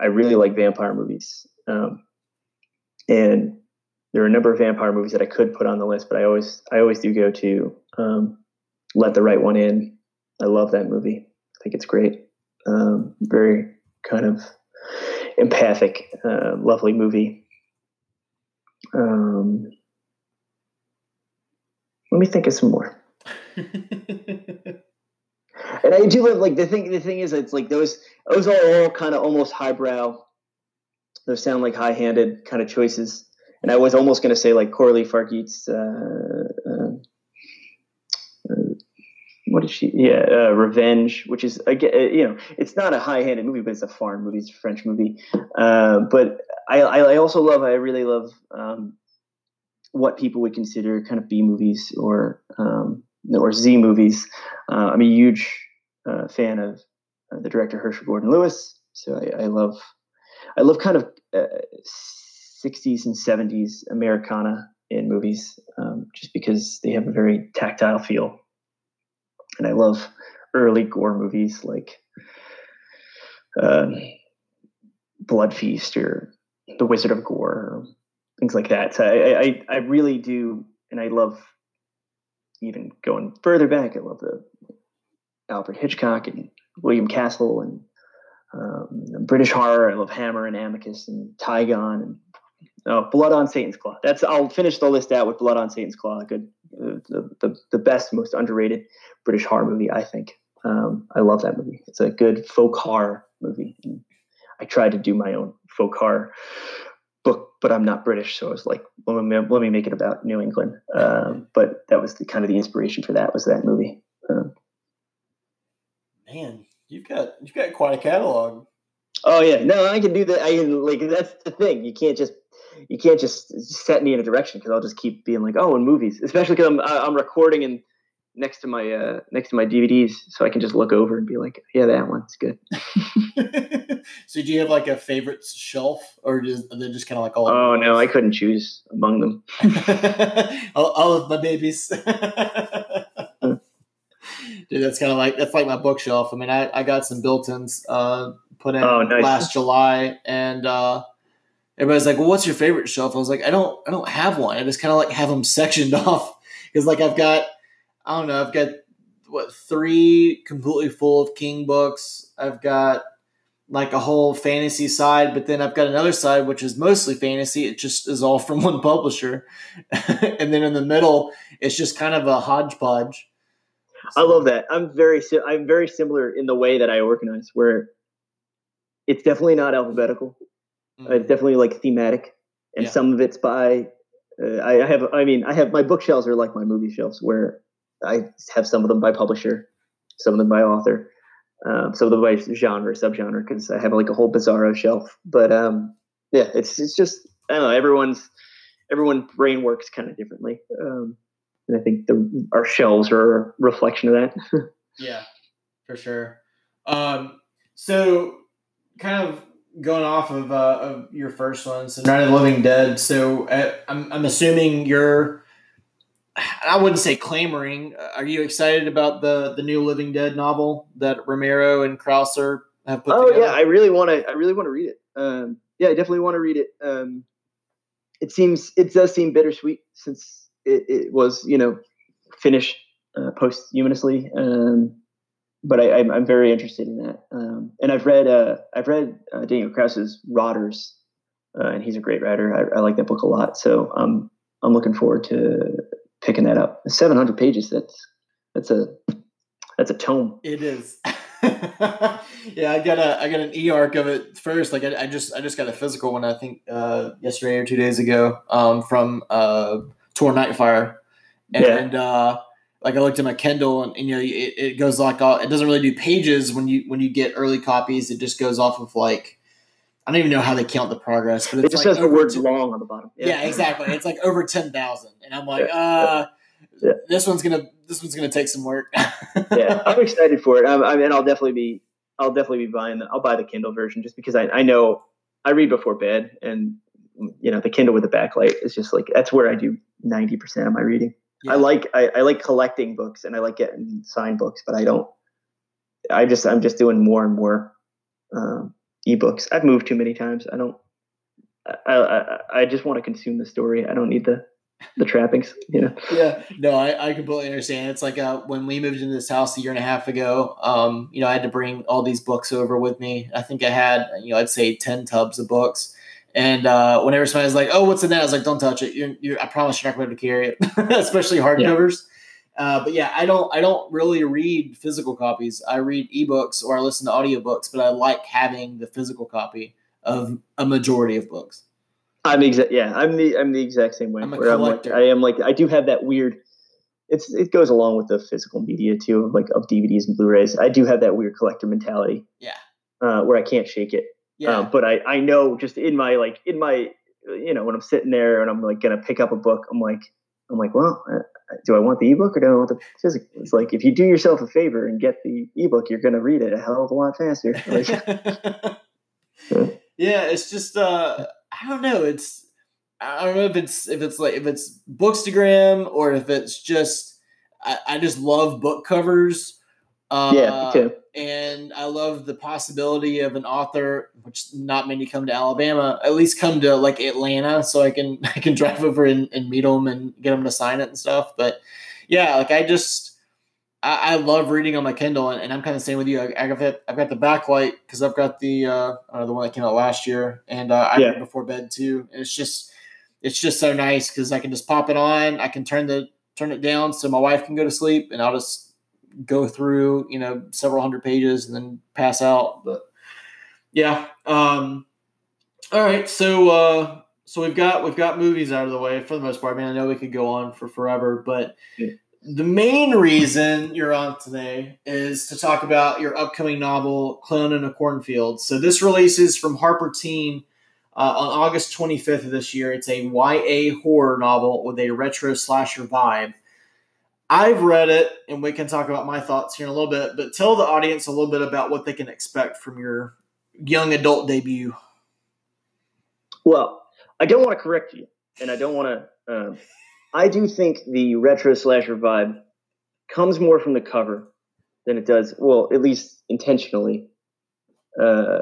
I really like vampire movies. Um, and there are a number of vampire movies that I could put on the list, but I always I always do go to um, Let the Right One In. I love that movie. I think it's great. Um, very kind of empathic, uh, lovely movie. Um, let me think of some more. and I do love like the thing. The thing is, it's like those those are all kind of almost highbrow. Those sound like high-handed kind of choices. And I was almost going to say like Coralie Fargeat's. Uh, uh, uh, what is she? Yeah, uh, Revenge, which is again, uh, you know, it's not a high-handed movie, but it's a foreign movie. It's a French movie. Uh, but I, I, also love. I really love um, what people would consider kind of B movies or um, or Z movies. Uh, I'm a huge uh, fan of uh, the director Herschell Gordon Lewis, so I, I, love I love kind of 60s and 70s Americana in movies, um, just because they have a very tactile feel and I love early gore movies like um, Blood Feast or The Wizard of Gore, or things like that. So I, I, I really do, and I love even going further back. I love the Alfred Hitchcock and William Castle and um, British horror. I love Hammer and Amicus and Tigon and oh, Blood on Satan's Claw. That's I'll finish the list out with Blood on Satan's Claw. Good, the, the the best, most underrated British horror movie, I think. Um, I love that movie. It's a good folk horror movie. I tried to do my own folk horror book, but I'm not British, so I was like, let me, let me make it about New England. Um, but that was the kind of the inspiration for that was that movie. Um, Man, you've got you've got quite a catalog. Oh yeah, no, I can do that. I can like that's the thing. You can't just you can't just set me in a direction because I'll just keep being like, oh, in movies, especially because I'm I'm recording and next to my uh, next to my DVDs, so I can just look over and be like, yeah, that one's good. so do you have like a favorite shelf, or is they just kind of like all? Oh no, I couldn't choose among them. all, all, of my babies. Dude, that's kind of like that's like my bookshelf. I mean, I, I got some built-ins uh, put in oh, nice. last July, and uh, everybody's like, "Well, what's your favorite shelf?" I was like, "I don't, I don't have one. I just kind of like have them sectioned off because like I've got I don't know. I've got what three completely full of King books. I've got like a whole fantasy side, but then I've got another side which is mostly fantasy. It just is all from one publisher, and then in the middle, it's just kind of a hodgepodge. I love that. I'm very I'm very similar in the way that I organize, where it's definitely not alphabetical. Mm. It's definitely like thematic, and yeah. some of it's by. Uh, I have. I mean, I have my bookshelves are like my movie shelves, where I have some of them by publisher, some of them by author, um, some of them by genre, subgenre, because I have like a whole bizarro shelf. But um, yeah, it's it's just I don't know. Everyone's everyone brain works kind of differently, um, and I think the our shelves are a reflection of that. yeah, for sure. Um, so kind of going off of, uh, of your first one, so Night of the Living Dead. So uh, I'm I'm assuming you're I wouldn't say clamoring. Are you excited about the the new Living Dead novel that Romero and Krauser have put? Oh together? yeah, I really want to. I really want to read it. Um, yeah, I definitely want to read it. Um, it seems it does seem bittersweet since it, it was you know finished uh, posthumously. Um, but I, am I'm very interested in that. Um, and I've read uh, I've read uh, Daniel Kraus's Rotters, uh, and he's a great writer. I, I, like that book a lot. So um, I'm looking forward to picking that up. 700 pages. That's that's a that's a tome. It is. yeah, I got a I got an e arc of it first. Like I, I, just I just got a physical one. I think uh, yesterday or two days ago um, from uh, Tor Nightfire, and yeah. uh, like I looked at my Kindle and, and you know it, it goes like all, it doesn't really do pages when you when you get early copies. It just goes off of like I don't even know how they count the progress, but it just like says the words long on the bottom. Yeah, yeah exactly. It's like over ten thousand, and I'm like, uh, yeah. this one's gonna this one's gonna take some work. yeah, I'm excited for it. I, I mean, I'll definitely be I'll definitely be buying. The, I'll buy the Kindle version just because I I know I read before bed, and you know the Kindle with the backlight is just like that's where I do ninety percent of my reading. Yeah. I like I, I like collecting books and I like getting signed books, but I don't. I just I'm just doing more and more um, ebooks. I've moved too many times. I don't. I, I I just want to consume the story. I don't need the the trappings. You know. Yeah. No, I, I completely understand. It's like uh, when we moved into this house a year and a half ago. Um, you know, I had to bring all these books over with me. I think I had you know I'd say ten tubs of books and uh, whenever somebody's like, "Oh, what's in that?" I was like, "Don't touch it. You're, you're, I promise you're not going to be able to carry it, especially hardcovers." Yeah. Uh, but yeah, I don't. I don't really read physical copies. I read ebooks or I listen to audiobooks, but I like having the physical copy of a majority of books. I'm exact. Yeah, I'm the I'm the exact same way. I'm a collector. I'm like, I am like I do have that weird. It's it goes along with the physical media too, like of DVDs and Blu-rays. I do have that weird collector mentality. Yeah. Uh, where I can't shake it. Yeah. Um, but I, I know just in my like in my you know when I'm sitting there and I'm like gonna pick up a book, I'm like I'm like, well, uh, do I want the ebook or do I want the physical? It's like if you do yourself a favor and get the ebook, you're gonna read it a hell of a lot faster. Like, yeah, it's just uh, I don't know. It's I don't know if it's if it's like if it's bookstagram or if it's just I, I just love book covers uh, yeah, me too. And I love the possibility of an author, which not many come to Alabama, at least come to like Atlanta, so I can I can drive over and, and meet them and get them to sign it and stuff. But yeah, like I just I, I love reading on my Kindle, and, and I'm kind of same with you. I, I got I've got the backlight because I've got the uh, uh, the one that came out last year, and uh, I yeah. read before bed too. And it's just it's just so nice because I can just pop it on. I can turn the turn it down so my wife can go to sleep, and I'll just go through, you know, several hundred pages and then pass out. But yeah. Um, all right. So, uh, so we've got, we've got movies out of the way for the most part. I mean, I know we could go on for forever, but yeah. the main reason you're on today is to talk about your upcoming novel, Clown in a Cornfield. So this releases from Harper Teen. Uh, on August 25th of this year, it's a YA horror novel with a retro slasher vibe. I've read it, and we can talk about my thoughts here in a little bit. But tell the audience a little bit about what they can expect from your young adult debut. Well, I don't want to correct you, and I don't want to. Um, I do think the retro slasher vibe comes more from the cover than it does. Well, at least intentionally. Uh,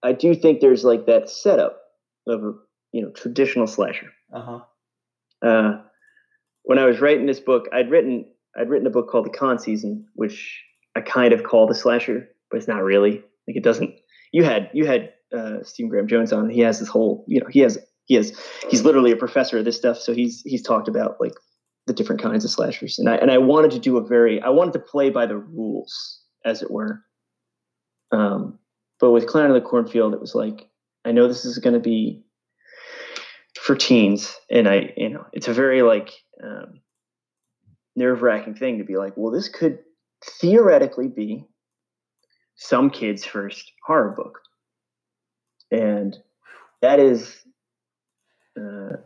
I do think there's like that setup of a you know traditional slasher. Uh-huh. Uh when I was writing this book, I'd written I'd written a book called The Con Season, which I kind of call the slasher, but it's not really. Like it doesn't. You had you had uh, Stephen Graham Jones on. He has this whole you know he has he has he's literally a professor of this stuff. So he's he's talked about like the different kinds of slashers, and I and I wanted to do a very I wanted to play by the rules as it were. Um, but with Clown of the Cornfield, it was like I know this is going to be for teens, and I you know it's a very like um, nerve wracking thing to be like, well, this could theoretically be some kid's first horror book. And that is, uh,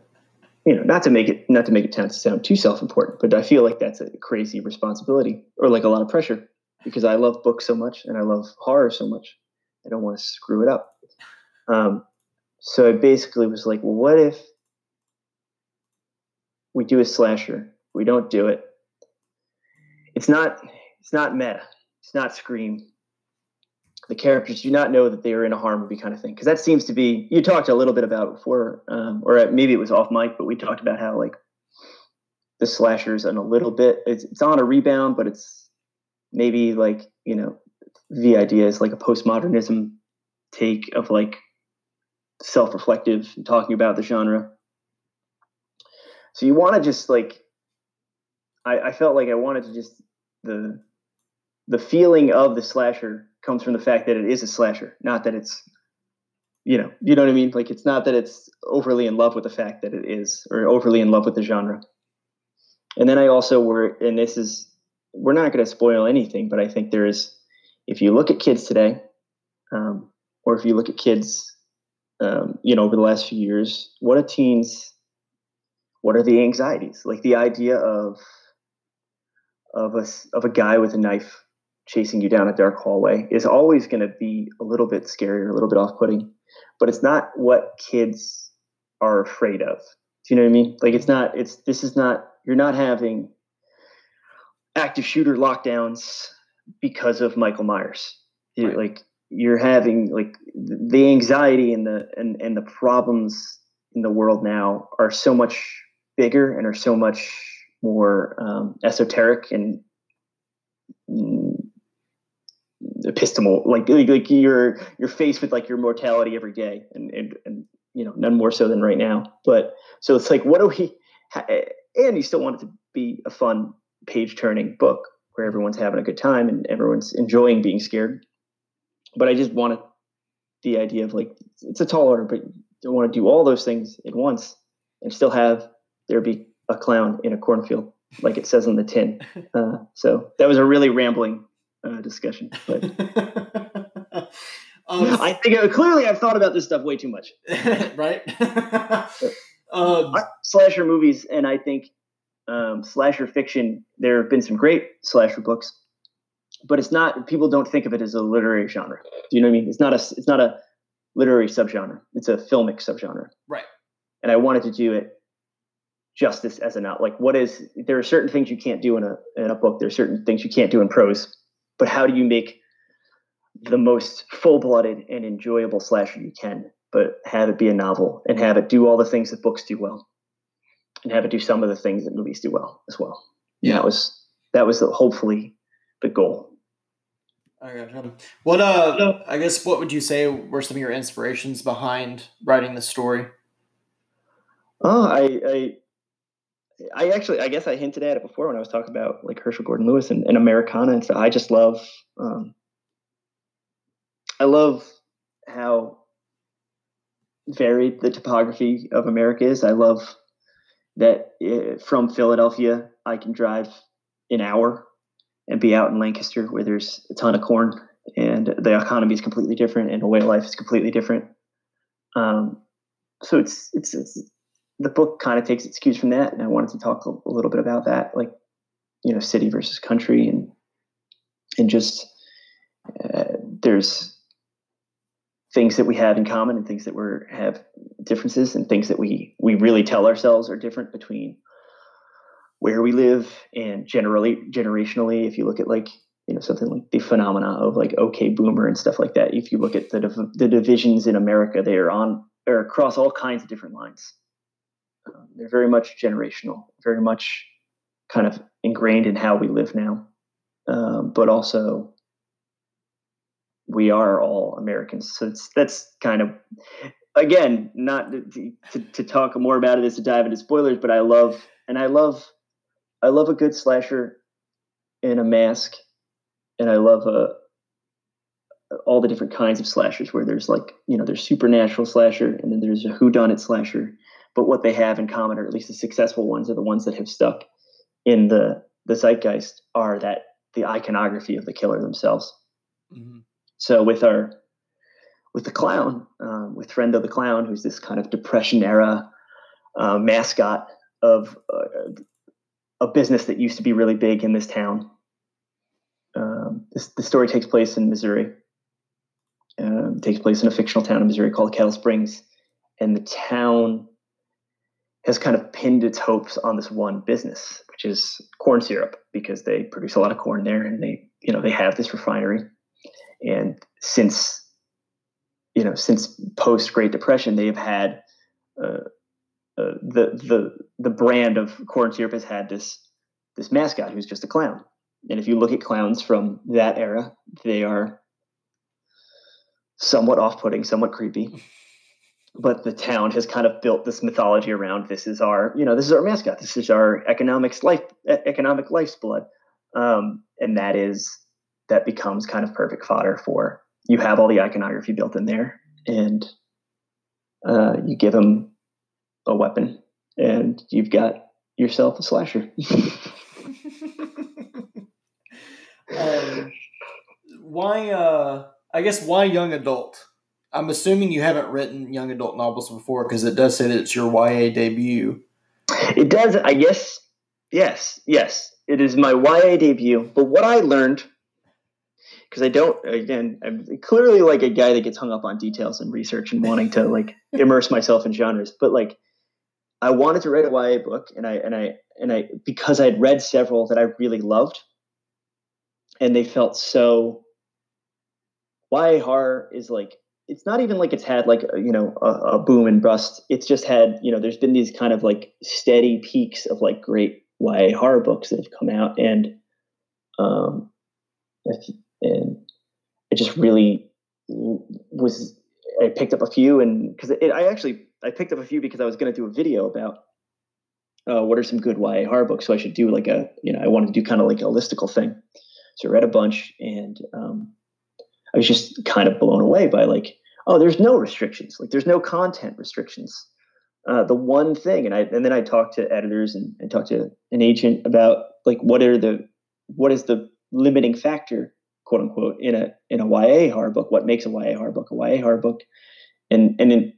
you know, not to make it not to make it sound, too self important, but I feel like that's a crazy responsibility or like a lot of pressure because I love books so much and I love horror so much. I don't want to screw it up. Um, so I basically was like, well, what if we do a slasher. We don't do it. It's not it's not meta. It's not scream. The characters do not know that they are in a horror movie kind of thing because that seems to be you talked a little bit about before, um, or maybe it was off mic, but we talked about how like the slashers and a little bit it's, it's on a rebound, but it's maybe like you know the idea is like a postmodernism take of like self-reflective and talking about the genre. So you want to just like I, I felt like i wanted to just the the feeling of the slasher comes from the fact that it is a slasher not that it's you know you know what i mean? Like it's not that it's overly in love with the fact that it is or overly in love with the genre. And then i also were and this is we're not going to spoil anything but i think there is if you look at kids today um, or if you look at kids um, you know over the last few years what are teens what are the anxieties? Like the idea of of a of a guy with a knife chasing you down a dark hallway is always going to be a little bit scary or a little bit off-putting but it's not what kids are afraid of. Do you know what i mean? Like it's not it's this is not you're not having active shooter lockdowns because of michael myers. Right. like you're having like the anxiety and the and, and the problems in the world now are so much bigger and are so much more um, esoteric and mm, like, like like you're you're faced with like your mortality every day and, and and you know none more so than right now. But so it's like what do we and you still want it to be a fun page turning book where everyone's having a good time and everyone's enjoying being scared but i just wanted the idea of like it's a tall order but you don't want to do all those things at once and still have there be a clown in a cornfield like it says on the tin uh, so that was a really rambling uh, discussion. But um, I think uh, clearly I've thought about this stuff way too much. right? um, slasher movies, and I think um, slasher fiction. There have been some great slasher books, but it's not. People don't think of it as a literary genre. Do you know what I mean? It's not a. It's not a literary subgenre. It's a filmic subgenre. Right. And I wanted to do it justice as a not like what is there are certain things you can't do in a in a book there are certain things you can't do in prose but how do you make the most full-blooded and enjoyable slasher you can but have it be a novel and have it do all the things that books do well and have it do some of the things that movies do well as well yeah and that was that was the, hopefully the goal I gotcha. What uh I guess what would you say were some of your inspirations behind writing the story? Oh, I, I I actually, I guess I hinted at it before when I was talking about like Herschell Gordon Lewis and, and Americana and stuff. I just love, um, I love how varied the topography of America is. I love that uh, from Philadelphia, I can drive an hour and be out in Lancaster where there's a ton of corn and the economy is completely different and the way of life is completely different. Um, so it's, it's, it's the book kind of takes its cues from that, and I wanted to talk a, a little bit about that, like you know, city versus country, and and just uh, there's things that we have in common and things that we have differences and things that we we really tell ourselves are different between where we live and generally generationally if you look at like you know something like the phenomena of like okay boomer and stuff like that if you look at the the divisions in america they are on or across all kinds of different lines um, they're very much generational, very much kind of ingrained in how we live now. Um, but also, we are all Americans. So it's that's kind of, again, not to, to, to talk more about it is to dive into spoilers, but I love, and I love, I love a good slasher in a mask, and I love a, all the different kinds of slashers where there's like you know there's supernatural slasher and then there's a whodunit slasher but what they have in common, or at least the successful ones, are the ones that have stuck in the the zeitgeist are that the iconography of the killer themselves. Mm-hmm. So with our with the clown, um, with Frendo the clown, who's this kind of depression era uh, mascot of uh, a business that used to be really big in this town. Um, this, the story takes place in Missouri. Um, takes place in a fictional town in Missouri called Kettle Springs, and the town has kind of pinned its hopes on this one business, which is corn syrup, because they produce a lot of corn there, and they, you know, they have this refinery. And since, you know, since post Great Depression, they have had uh, uh, the the the brand of corn syrup has had this this mascot who's just a clown, and if you look at clowns from that era, they are somewhat off-putting, somewhat creepy. But the town has kind of built this mythology around this is our, you know, this is our mascot. This is our economics life, economic life's blood, um, and that is that becomes kind of perfect fodder for you have all the iconography built in there, and uh, you give them a weapon, and you've got yourself a slasher. um, why? Uh, I guess why young adult? I'm assuming you haven't written young adult novels before because it does say that it's your YA debut. It does. I guess. Yes. Yes. It is my YA debut. But what I learned, because I don't, again, I'm clearly like a guy that gets hung up on details and research and wanting to like immerse myself in genres. But like, I wanted to write a YA book, and I and I and I because I had read several that I really loved, and they felt so. YA horror is like it's not even like it's had like you know a, a, boom and bust. It's just had you know there's been these kind of like steady peaks of like great YA horror books that have come out, and um, and it just really was. I picked up a few, and because I actually I picked up a few because I was going to do a video about uh, what are some good YA horror books. So I should do like a you know I wanted to do kind of like a listicle thing. So I read a bunch, and um, I was just kind of blown away by like, oh, there's no restrictions. Like there's no content restrictions. Uh, the one thing, and I and then I talked to editors and, and talked to an agent about like what are the what is the limiting factor, quote unquote, in a in a YA horror book? What makes a YA horror book a YA horror book? And and in,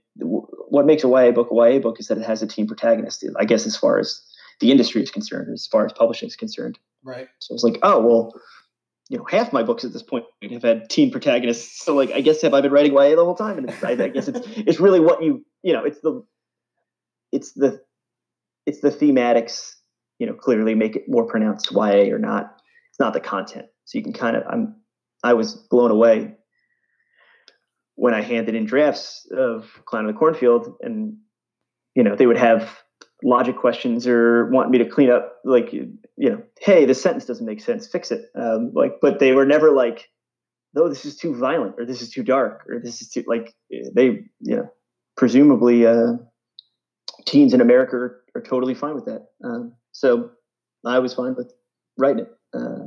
what makes a YA book a YA book is that it has a teen protagonist. I guess as far as the industry is concerned, as far as publishing is concerned. Right. So it's like, oh well, you know, half my books at this point have had teen protagonists. So like, I guess have I been writing YA the whole time? And I, I guess it's it's really what you you know, it's the it's the it's the thematics. You know, clearly make it more pronounced YA or not. It's not the content. So you can kind of I'm I was blown away when I handed in drafts of Clown in the Cornfield, and you know they would have logic questions or want me to clean up like you know hey this sentence doesn't make sense fix it. Um, like but they were never like no this is too violent or this is too dark or this is too like they you know presumably uh, teens in america are, are, totally fine with that. Um, so i was fine with writing it. Uh,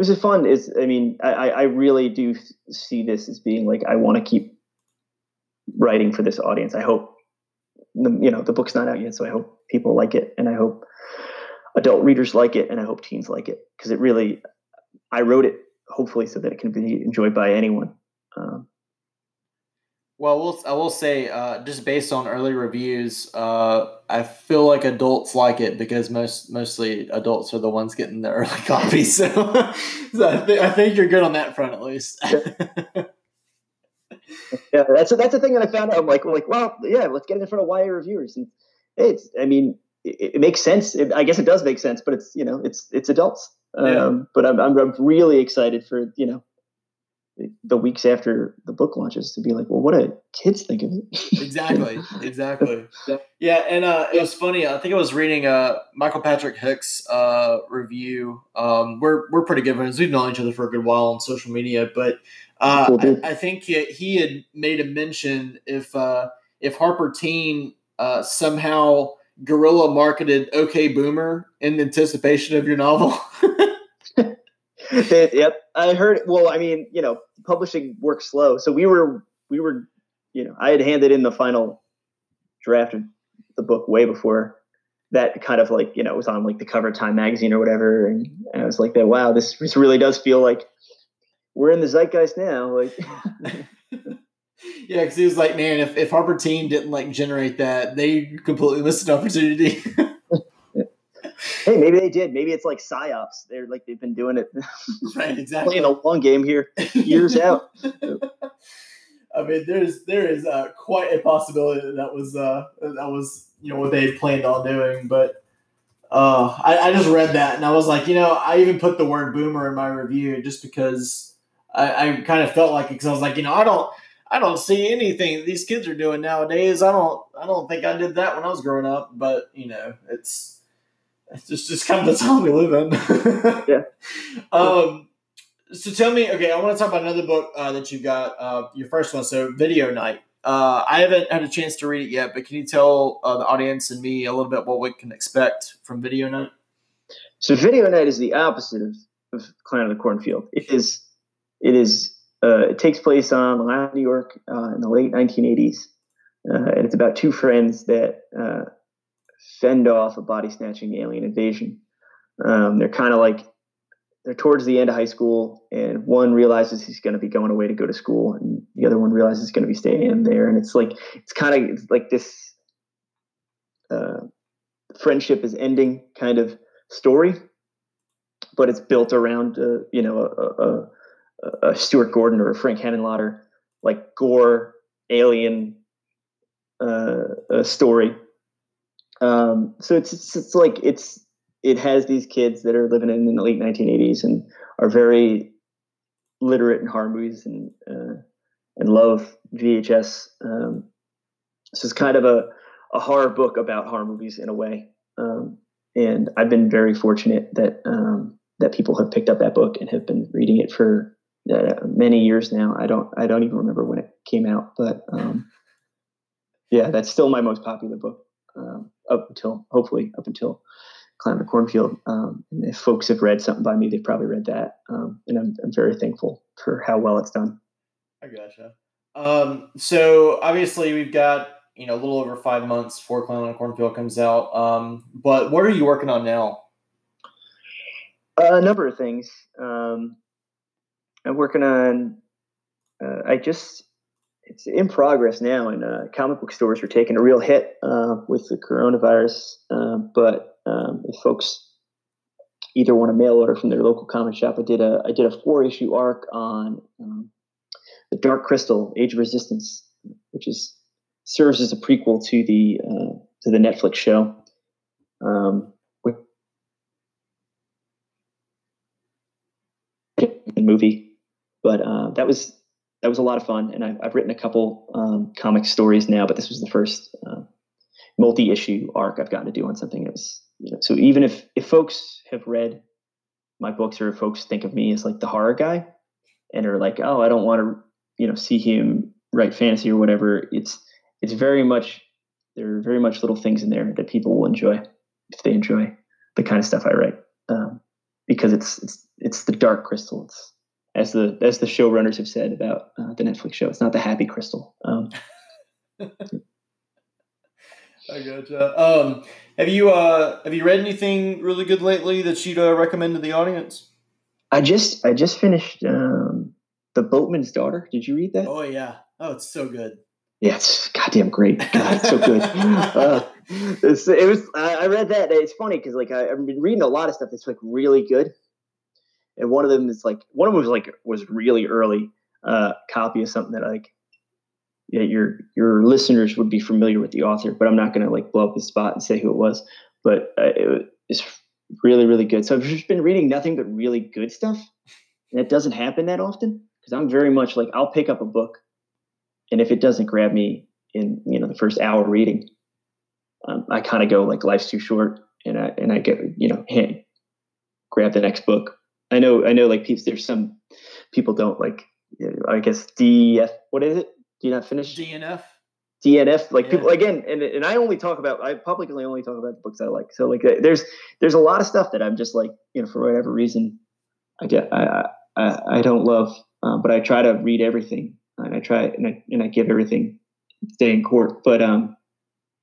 it was fun is i mean I, I really do see this as being like i want to keep writing for this audience. I hope the, you know the book's not out yet so i hope people like it and i hope adult readers like it and i hope teens like it because it really i wrote it hopefully so that it can be enjoyed by anyone. Um, well, we'll, I will say, uh, just based on early reviews, uh, I feel like adults like it because most mostly adults are the ones getting the early copies. So, so I, th- I, think you're good on that front at least. yeah that's a, that's the thing that I found out. I'm like, like, well, yeah, let's get it in front of YA reviewers. And it's, I mean, it, it makes sense. It, I guess it does make sense, but it's, you know, it's, it's adults. Yeah. Um, but I'm, I'm, I'm really excited for, you know, the weeks after the book launches to be like, well, what do kids think of it? exactly, exactly. Yeah, and uh, it was funny. I think I was reading uh, Michael Patrick Hicks' uh, review. Um, we're we're pretty good friends. We've known each other for a good while on social media, but uh, cool, I, I, think he, he, had made a mention if uh, if Harper Teen uh, somehow guerrilla marketed OK Boomer in anticipation of your novel. yep, I heard. Well, I mean, you know, publishing works slow, so we were we were, you know, I had handed in the final draft of the book way before that kind of like you know it was on like the cover of Time magazine or whatever, and, and I was like, that wow, this this really does feel like we're in the zeitgeist now. Like, yeah, because he was like, man, if, if Harper Teen didn't like generate that, they completely missed an opportunity. hey, maybe they did. Maybe it's like psyops. They're like they've been doing it, right? Exactly. Playing a long game here, years out. I mean, there's there is uh, quite a possibility that that was uh, that was you know what they planned on doing, but uh, I, I just read that and I was like, you know, I even put the word boomer in my review just because I, I kind of felt like it because I was like, you know, I don't, I don't see anything these kids are doing nowadays. I don't, I don't think I did that when I was growing up. But you know, it's, It's just just kind of the time we live in. yeah. Um. So tell me, okay, I want to talk about another book uh, that you got. Uh, your first one, so Video Night. Uh, I haven't had a chance to read it yet, but can you tell uh, the audience and me a little bit what we can expect from Video Night? So Video Night is the opposite of, of Clown of the Cornfield. It is, it is, uh, it takes place on Long Island, New York, uh, in the late 1980s, uh, and it's about two friends that uh, fend off a body snatching alien invasion. Um, they're kind of like they're towards the end of high school, and one realizes he's going to be going away to go to school, and the other one realizes he's going to be staying there. And it's like it's kind of like this uh, friendship is ending kind of story, but it's built around uh, you know a, a, a, Stuart Gordon or a Frank Henenlotter like gore alien uh, story. Um, so it's, it's it's like it's it has these kids that are living in, the late 1980s and are very literate in horror movies and uh, and love VHS. Um, so it's kind of a, a horror book about horror movies in a way. Um, and I've been very fortunate that um, that people have picked up that book and have been reading it for uh, many years now. I don't I don't even remember when it came out, but um, yeah, that's still my most popular book um, up until hopefully up until of the Cornfield. Um, and if folks have read something by me, they've probably read that. Um, and I'm, I'm very thankful for how well it's done. I gotcha. Um, so obviously we've got, you know, a little over five months before of the Cornfield comes out. Um, but what are you working on now? Uh, a number of things. Um, I'm working on, uh, I just, it's in progress now, and uh, comic book stores are taking a real hit uh, with the coronavirus. Uh, but um, if folks either want a mail order from their local comic shop, I did a I did a four issue arc on um, the Dark Crystal: Age of Resistance, which is serves as a prequel to the uh, to the Netflix show. Um, the movie, but uh, that was that was a lot of fun, and I've, I've written a couple um, comic stories now, but this was the first uh, multi-issue arc I've gotten to do on something. It was you know, so even if if folks have read my books or if folks think of me as like the horror guy and are like, oh, I don't want to you know see him write fantasy or whatever, it's it's very much there are very much little things in there that people will enjoy if they enjoy the kind of stuff I write um, because it's it's it's the dark crystal. It's as the as the showrunners have said about uh, the Netflix show. It's not the happy crystal. Um, I gotcha. Um, have you uh, have you read anything really good lately that you'd uh, recommend to the audience? I just I just finished um, the Boatman's Daughter. Did you read that? Oh yeah. Oh, it's so good. Yeah, it's goddamn great. God, it's so good. uh, it's, it was. I read that. It's funny because like I, I've been reading a lot of stuff that's like really good, and one of them is like one of them was like was really early uh, copy of something that like yeah, your your listeners would be familiar with the author, but I'm not going to like blow up the spot and say who it was. But uh, it was really really good. So I've just been reading nothing but really good stuff, and it doesn't happen that often because I'm very much like I'll pick up a book, and if it doesn't grab me in you know the first hour reading, um, I kind of go like life's too short, and I and I get you know hey, grab the next book I know, I know, like people, there's some people don't like, I guess DF, what is it? Do you not finish? DNF. DNF, like yeah. people again, and and I only talk about, I publicly only talk about the books I like. So like, there's there's a lot of stuff that I'm just like, you know, for whatever reason, I get, I I, I don't love, um, but I try to read everything, and I try and I and I give everything day in court. But um,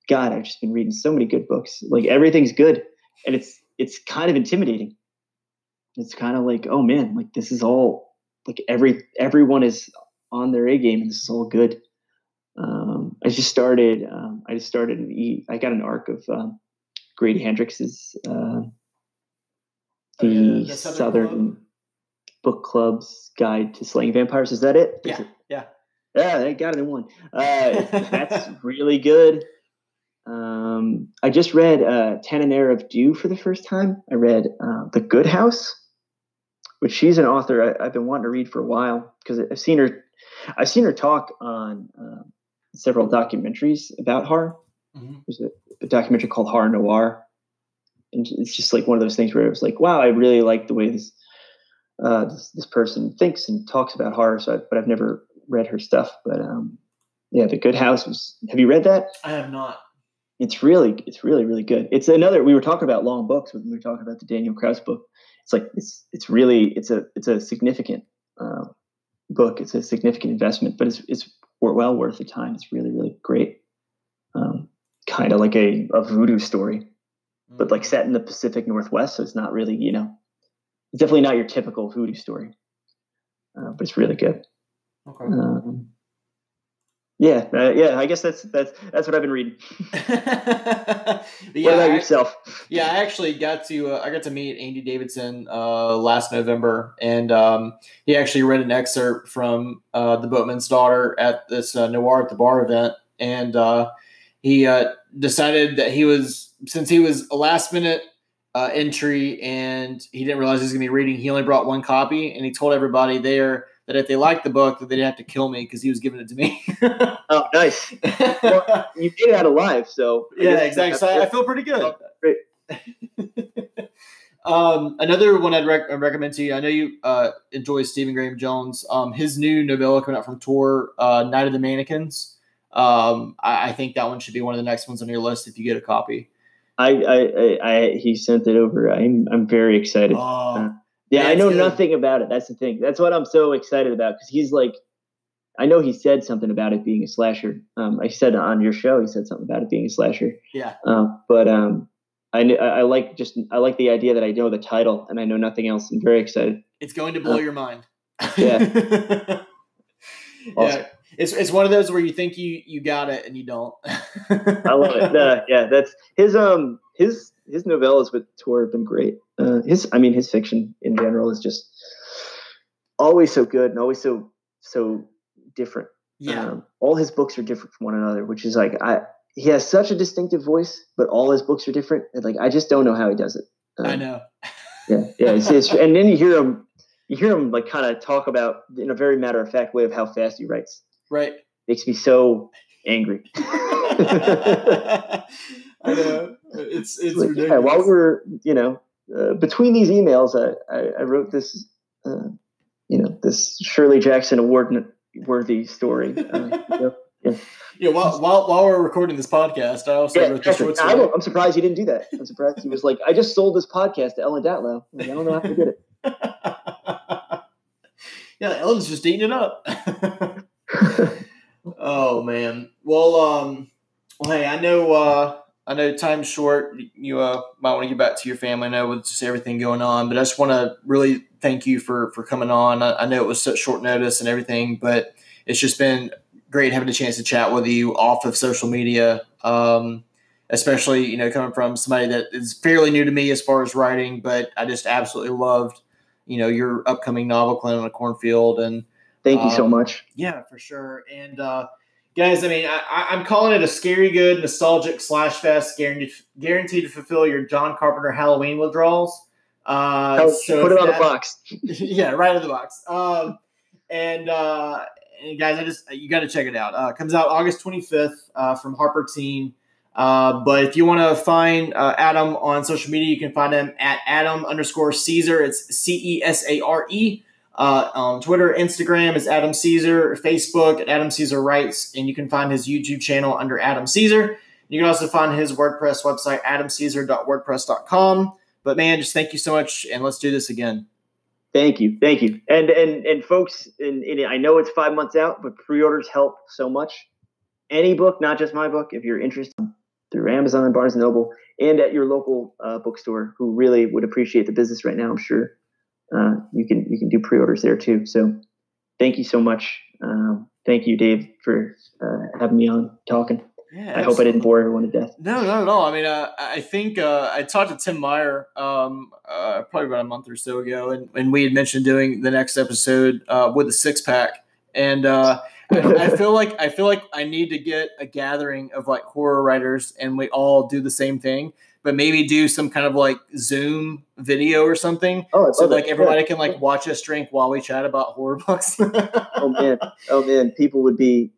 God, I've just been reading so many good books. Like everything's good, and it's it's kind of intimidating it's kind of like, oh man, like this is all like every everyone is on their A game and this is all good. Um, I just started. Um, I just started. An I got an arc of um, Grady Hendrix's uh, oh, the, yeah, the, Southern, Southern Club? Book Club's Guide to Slaying Vampires. Is that it? Yeah, it? yeah, yeah. They got it in one. Uh, that's really good. Um, I just read uh, Tananarive Due for the first time. I read uh, The Good House which she's an author I, have been wanting to read for a while because I've seen her, I've seen her talk on uh, several documentaries about horror. Mm-hmm. There's a, a, documentary called Horror Noir, and it's just like one of those things where it was like, wow, I really like the way this uh, this, this person thinks and talks about horror. So, I, but I've never read her stuff. But um, yeah, The Good House was. Have you read that? I have not. It's really, it's really, really good. It's another. We were talking about long books when we were talking about the Daniel Kraus book. It's like it's it's really it's a it's a significant uh, book. It's a significant investment, but it's it's well worth the time. It's really, really great. Um, kind of like a, a voodoo story, mm-hmm. but like mm. set in the Pacific Northwest. So it's not really you know it's definitely not your typical voodoo story, uh, but it's really good. Okay. Um, yeah, uh, yeah. I guess that's that's that's what I've been reading. yeah, what about yourself? yeah, I actually got to uh, I got to meet Andy Davidson uh, last November, and um, he actually read an excerpt from uh, the Boatman's Daughter at this uh, Noir at the Bar event, and uh, he decided that he was since he was a last minute uh, entry and he didn't realize he was going to be reading. He only brought one copy and he told everybody there that if they liked the book, that they'd have to kill me because he was giving it to me. oh, nice. well, you did out alive, so I yeah, exactly. So I feel pretty good. Oh, great. um, another one I'd rec- recommend to you. I know you uh, enjoy Stephen Graham Jones. Um, his new novella coming out from Tor, uh, Night of the Mannequins. Um, I, I think that one should be one of the next ones on your list if you get a copy. I, I, I, he sent it over. I'm, I'm very excited. Oh, yeah, I know good. nothing about it. That's the thing. That's what I'm so excited about because he's like, I know he said something about it being a slasher. Um, I said on your show, he said something about it being a slasher. Yeah. Um, but um, I, I like just I like the idea that I know the title and I know nothing else. I'm very excited. It's going to blow uh, your mind. Yeah. awesome. Yeah it's it's one of those where you think you you got it and you don't. I love it. Uh, yeah, that's his um his his novellas with Tor have been great. Uh, his I mean his fiction in general is just always so good and always so so different. Yeah, um, all his books are different from one another, which is like I he has such a distinctive voice, but all his books are different. And like I just don't know how he does it. Um, I know. yeah, yeah, it's, it's, and then you hear him you hear him like kind of talk about in a very matter of fact way of how fast he writes. Right. Makes me so angry. I know. It's it's like, yeah, while we're you know uh, between these emails, I, I, I wrote this uh, you know this Shirley Jackson award worthy story. Uh, you know, yeah. yeah. While, while while we're recording this podcast, I also yeah, wrote this short story. I'm, I'm surprised he didn't do that. I'm surprised he was like, I just sold this podcast to Ellen Datlow. I don't know how he did it. yeah, Ellen's just eating it up oh man. Well, um, well, hey, I know, uh, I know time's short. You uh, might want to get back to your family. I know with just everything going on, but I just want to really thank you for for coming on. I, I know it was such short notice and everything, but it's just been great having a chance to chat with you off of social media. Um, especially you know coming from somebody that is fairly new to me as far as writing, but I just absolutely loved you know your upcoming novel, Clown in a Cornfield, and Thank you um, so much. Yeah, for sure. And uh, guys, I mean, I, am calling it a scary good, nostalgic slash fest, guaranteed guaranteed to fulfill your John Carpenter Halloween withdrawals. Uh, so put it on that, the box. yeah, right in the box. Um, and, uh, and guys, I just you got to check it out. Uh, comes out August 25th uh, from Harper Teen. Uh, but if you want to find uh, Adam on social media, you can find him at Adam underscore Cesare. It's C E S A R E. Uh, on Twitter, Instagram is Adam Cesare, Facebook at Adam Cesare Writes, and you can find his YouTube channel under Adam Cesare. You can also find his WordPress website, adamcesare.wordpress.com. But man, just thank you so much, and let's do this again. Thank you, thank you, and and and folks, and, and I know it's five months out, but pre-orders help so much. Any book, not just my book, if you're interested through Amazon, Barnes and Noble, and at your local uh, bookstore, who really would appreciate the business right now, I'm sure uh, you can you can do pre-orders there too. So thank you so much. Um, thank you, Dave, for uh, having me on talking. Yeah, I hope I didn't bore everyone to death. No, not at all. I mean, uh, I think uh, I talked to Tim Meyer um, uh, probably about a month or so ago, and, and we had mentioned doing the next episode uh, with a six pack. And uh, I feel like I feel like I need to get a gathering of like horror writers, and we all do the same thing but maybe do some kind of like Zoom video or something. Oh, so like everybody yeah. can like watch us drink while we chat about horror books. oh man, oh man, people would be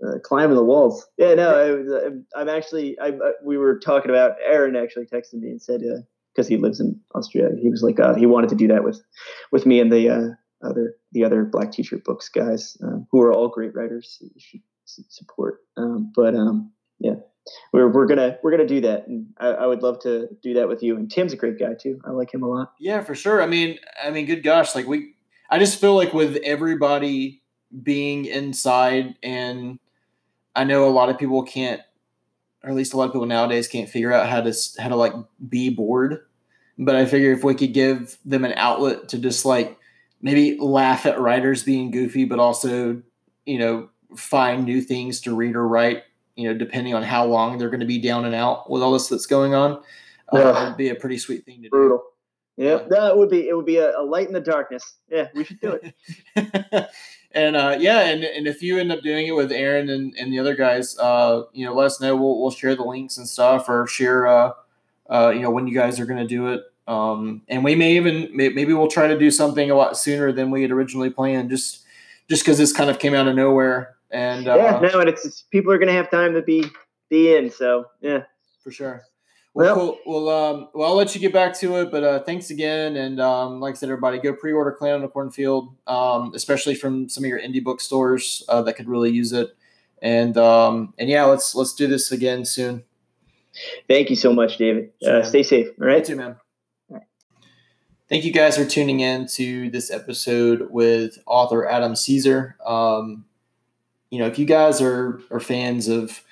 uh, climbing the walls. Yeah, no, I I'm actually. I we were talking about Aaron actually texted me and said because uh, he lives in Austria, he was like uh, he wanted to do that with with me and the uh, other the other Black T-shirt books guys who are all great writers. You should support. Um, but um, yeah, we're we're gonna we're gonna do that, and I, I, would love to do that with you. And Tim's a great guy too. I like him a lot. Yeah, for sure. I mean, I mean, good gosh, like we, I just feel like with everybody being inside and I know a lot of people can't, or at least a lot of people nowadays can't figure out how to how to like be bored. But I figure if we could give them an outlet to just like maybe laugh at writers being goofy, but also you know find new things to read or write. You know, depending on how long they're going to be down and out with all this that's going on, yeah. uh, would be a pretty sweet thing to Brutal. do. Yeah, that would be it. Would be a, a light in the darkness. Yeah, we should do it. and uh, yeah, and, and if you end up doing it with Aaron and, and the other guys, uh, you know, let us know. We'll, we'll share the links and stuff, or share, uh, uh, you know, when you guys are going to do it. Um, and we may even maybe we'll try to do something a lot sooner than we had originally planned, just just because this kind of came out of nowhere. And uh, yeah, no, and it's, it's people are going to have time to be be in. So yeah, for sure. Well, yep. cool. Well, um, well, I'll let you get back to it, but uh, thanks again. And um, like I said, everybody, go pre-order Clown on the Cornfield, um, especially from some of your indie bookstores uh, that could really use it. And um, and yeah, let's let's do this again soon. Thank you so much, David. Uh, stay safe. All right, you too, man. Thank you guys for tuning in to this episode with author Adam Cesare. Um, you know, if you guys are are fans of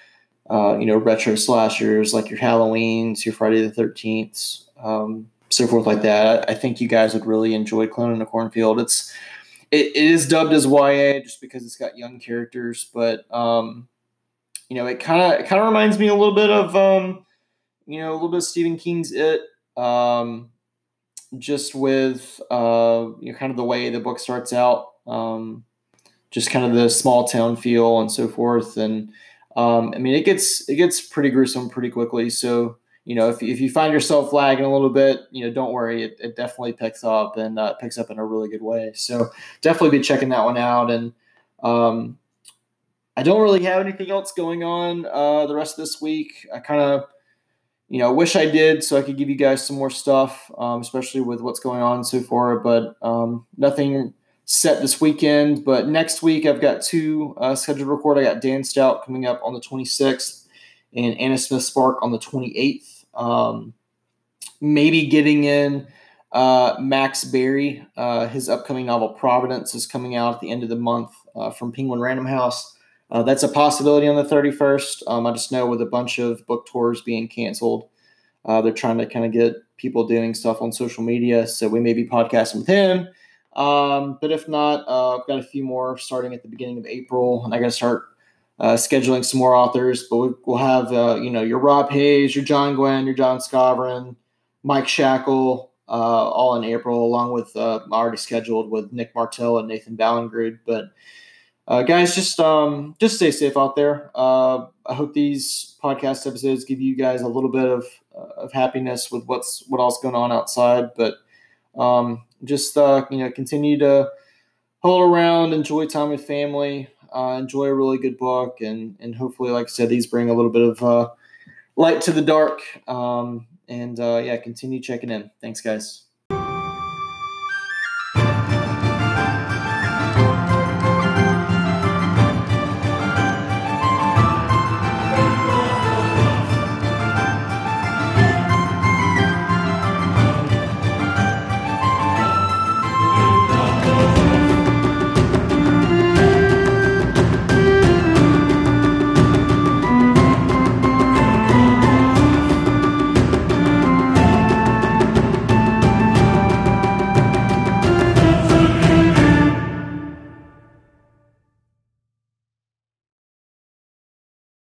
uh, you know, retro slashers like your Halloweens, your Friday the Thirteenth, um, so forth like that. I think you guys would really enjoy Clown in the Cornfield. It's it, it is dubbed as YA just because it's got young characters, but um, you know, it kind of it kind of reminds me a little bit of um, you know, a little bit of Stephen King's It. Um, just with uh, you know, kind of the way the book starts out, um, just kind of the small town feel and so forth, and um, I mean, it gets it gets pretty gruesome pretty quickly. So you know, if, if you find yourself lagging a little bit, you know, don't worry, it, it definitely picks up and uh, picks up in a really good way. So definitely be checking that one out. And um, I don't really have anything else going on uh, the rest of this week. I kind of, you know, wish I did so I could give you guys some more stuff, um, especially with what's going on so far. But um, nothing set this weekend. But next week, I've got two uh, scheduled to record. I got Dan Stout coming up on the 26th and Anna Smith Spark on the 28th. Um, maybe getting in uh, Max Barry. Uh, his upcoming novel Providence is coming out at the end of the month uh, from Penguin Random House. Uh, that's a possibility on the 31st. Um, I just know with a bunch of book tours being canceled, uh, they're trying to kind of get people doing stuff on social media. So we may be podcasting with him. Um, but if not, uh, I've got a few more starting at the beginning of April, and I got to start uh, scheduling some more authors. But we, will have uh, you know your Rob Hayes, your John Gwynne, your Jon Skovron, Mike Shackle, uh, all in April, along with uh, already scheduled with Nick Martell and Nathan Ballingrud. But uh, guys, just um, just stay safe out there. I hope these podcast episodes give you guys a little bit of of happiness with what's what else going on outside, but um, just uh, you know continue to hold around, enjoy time with family, uh, enjoy a really good book, and and hopefully, like I said, these bring a little bit of uh, light to the dark. Um, and uh, yeah, continue checking in. Thanks, guys.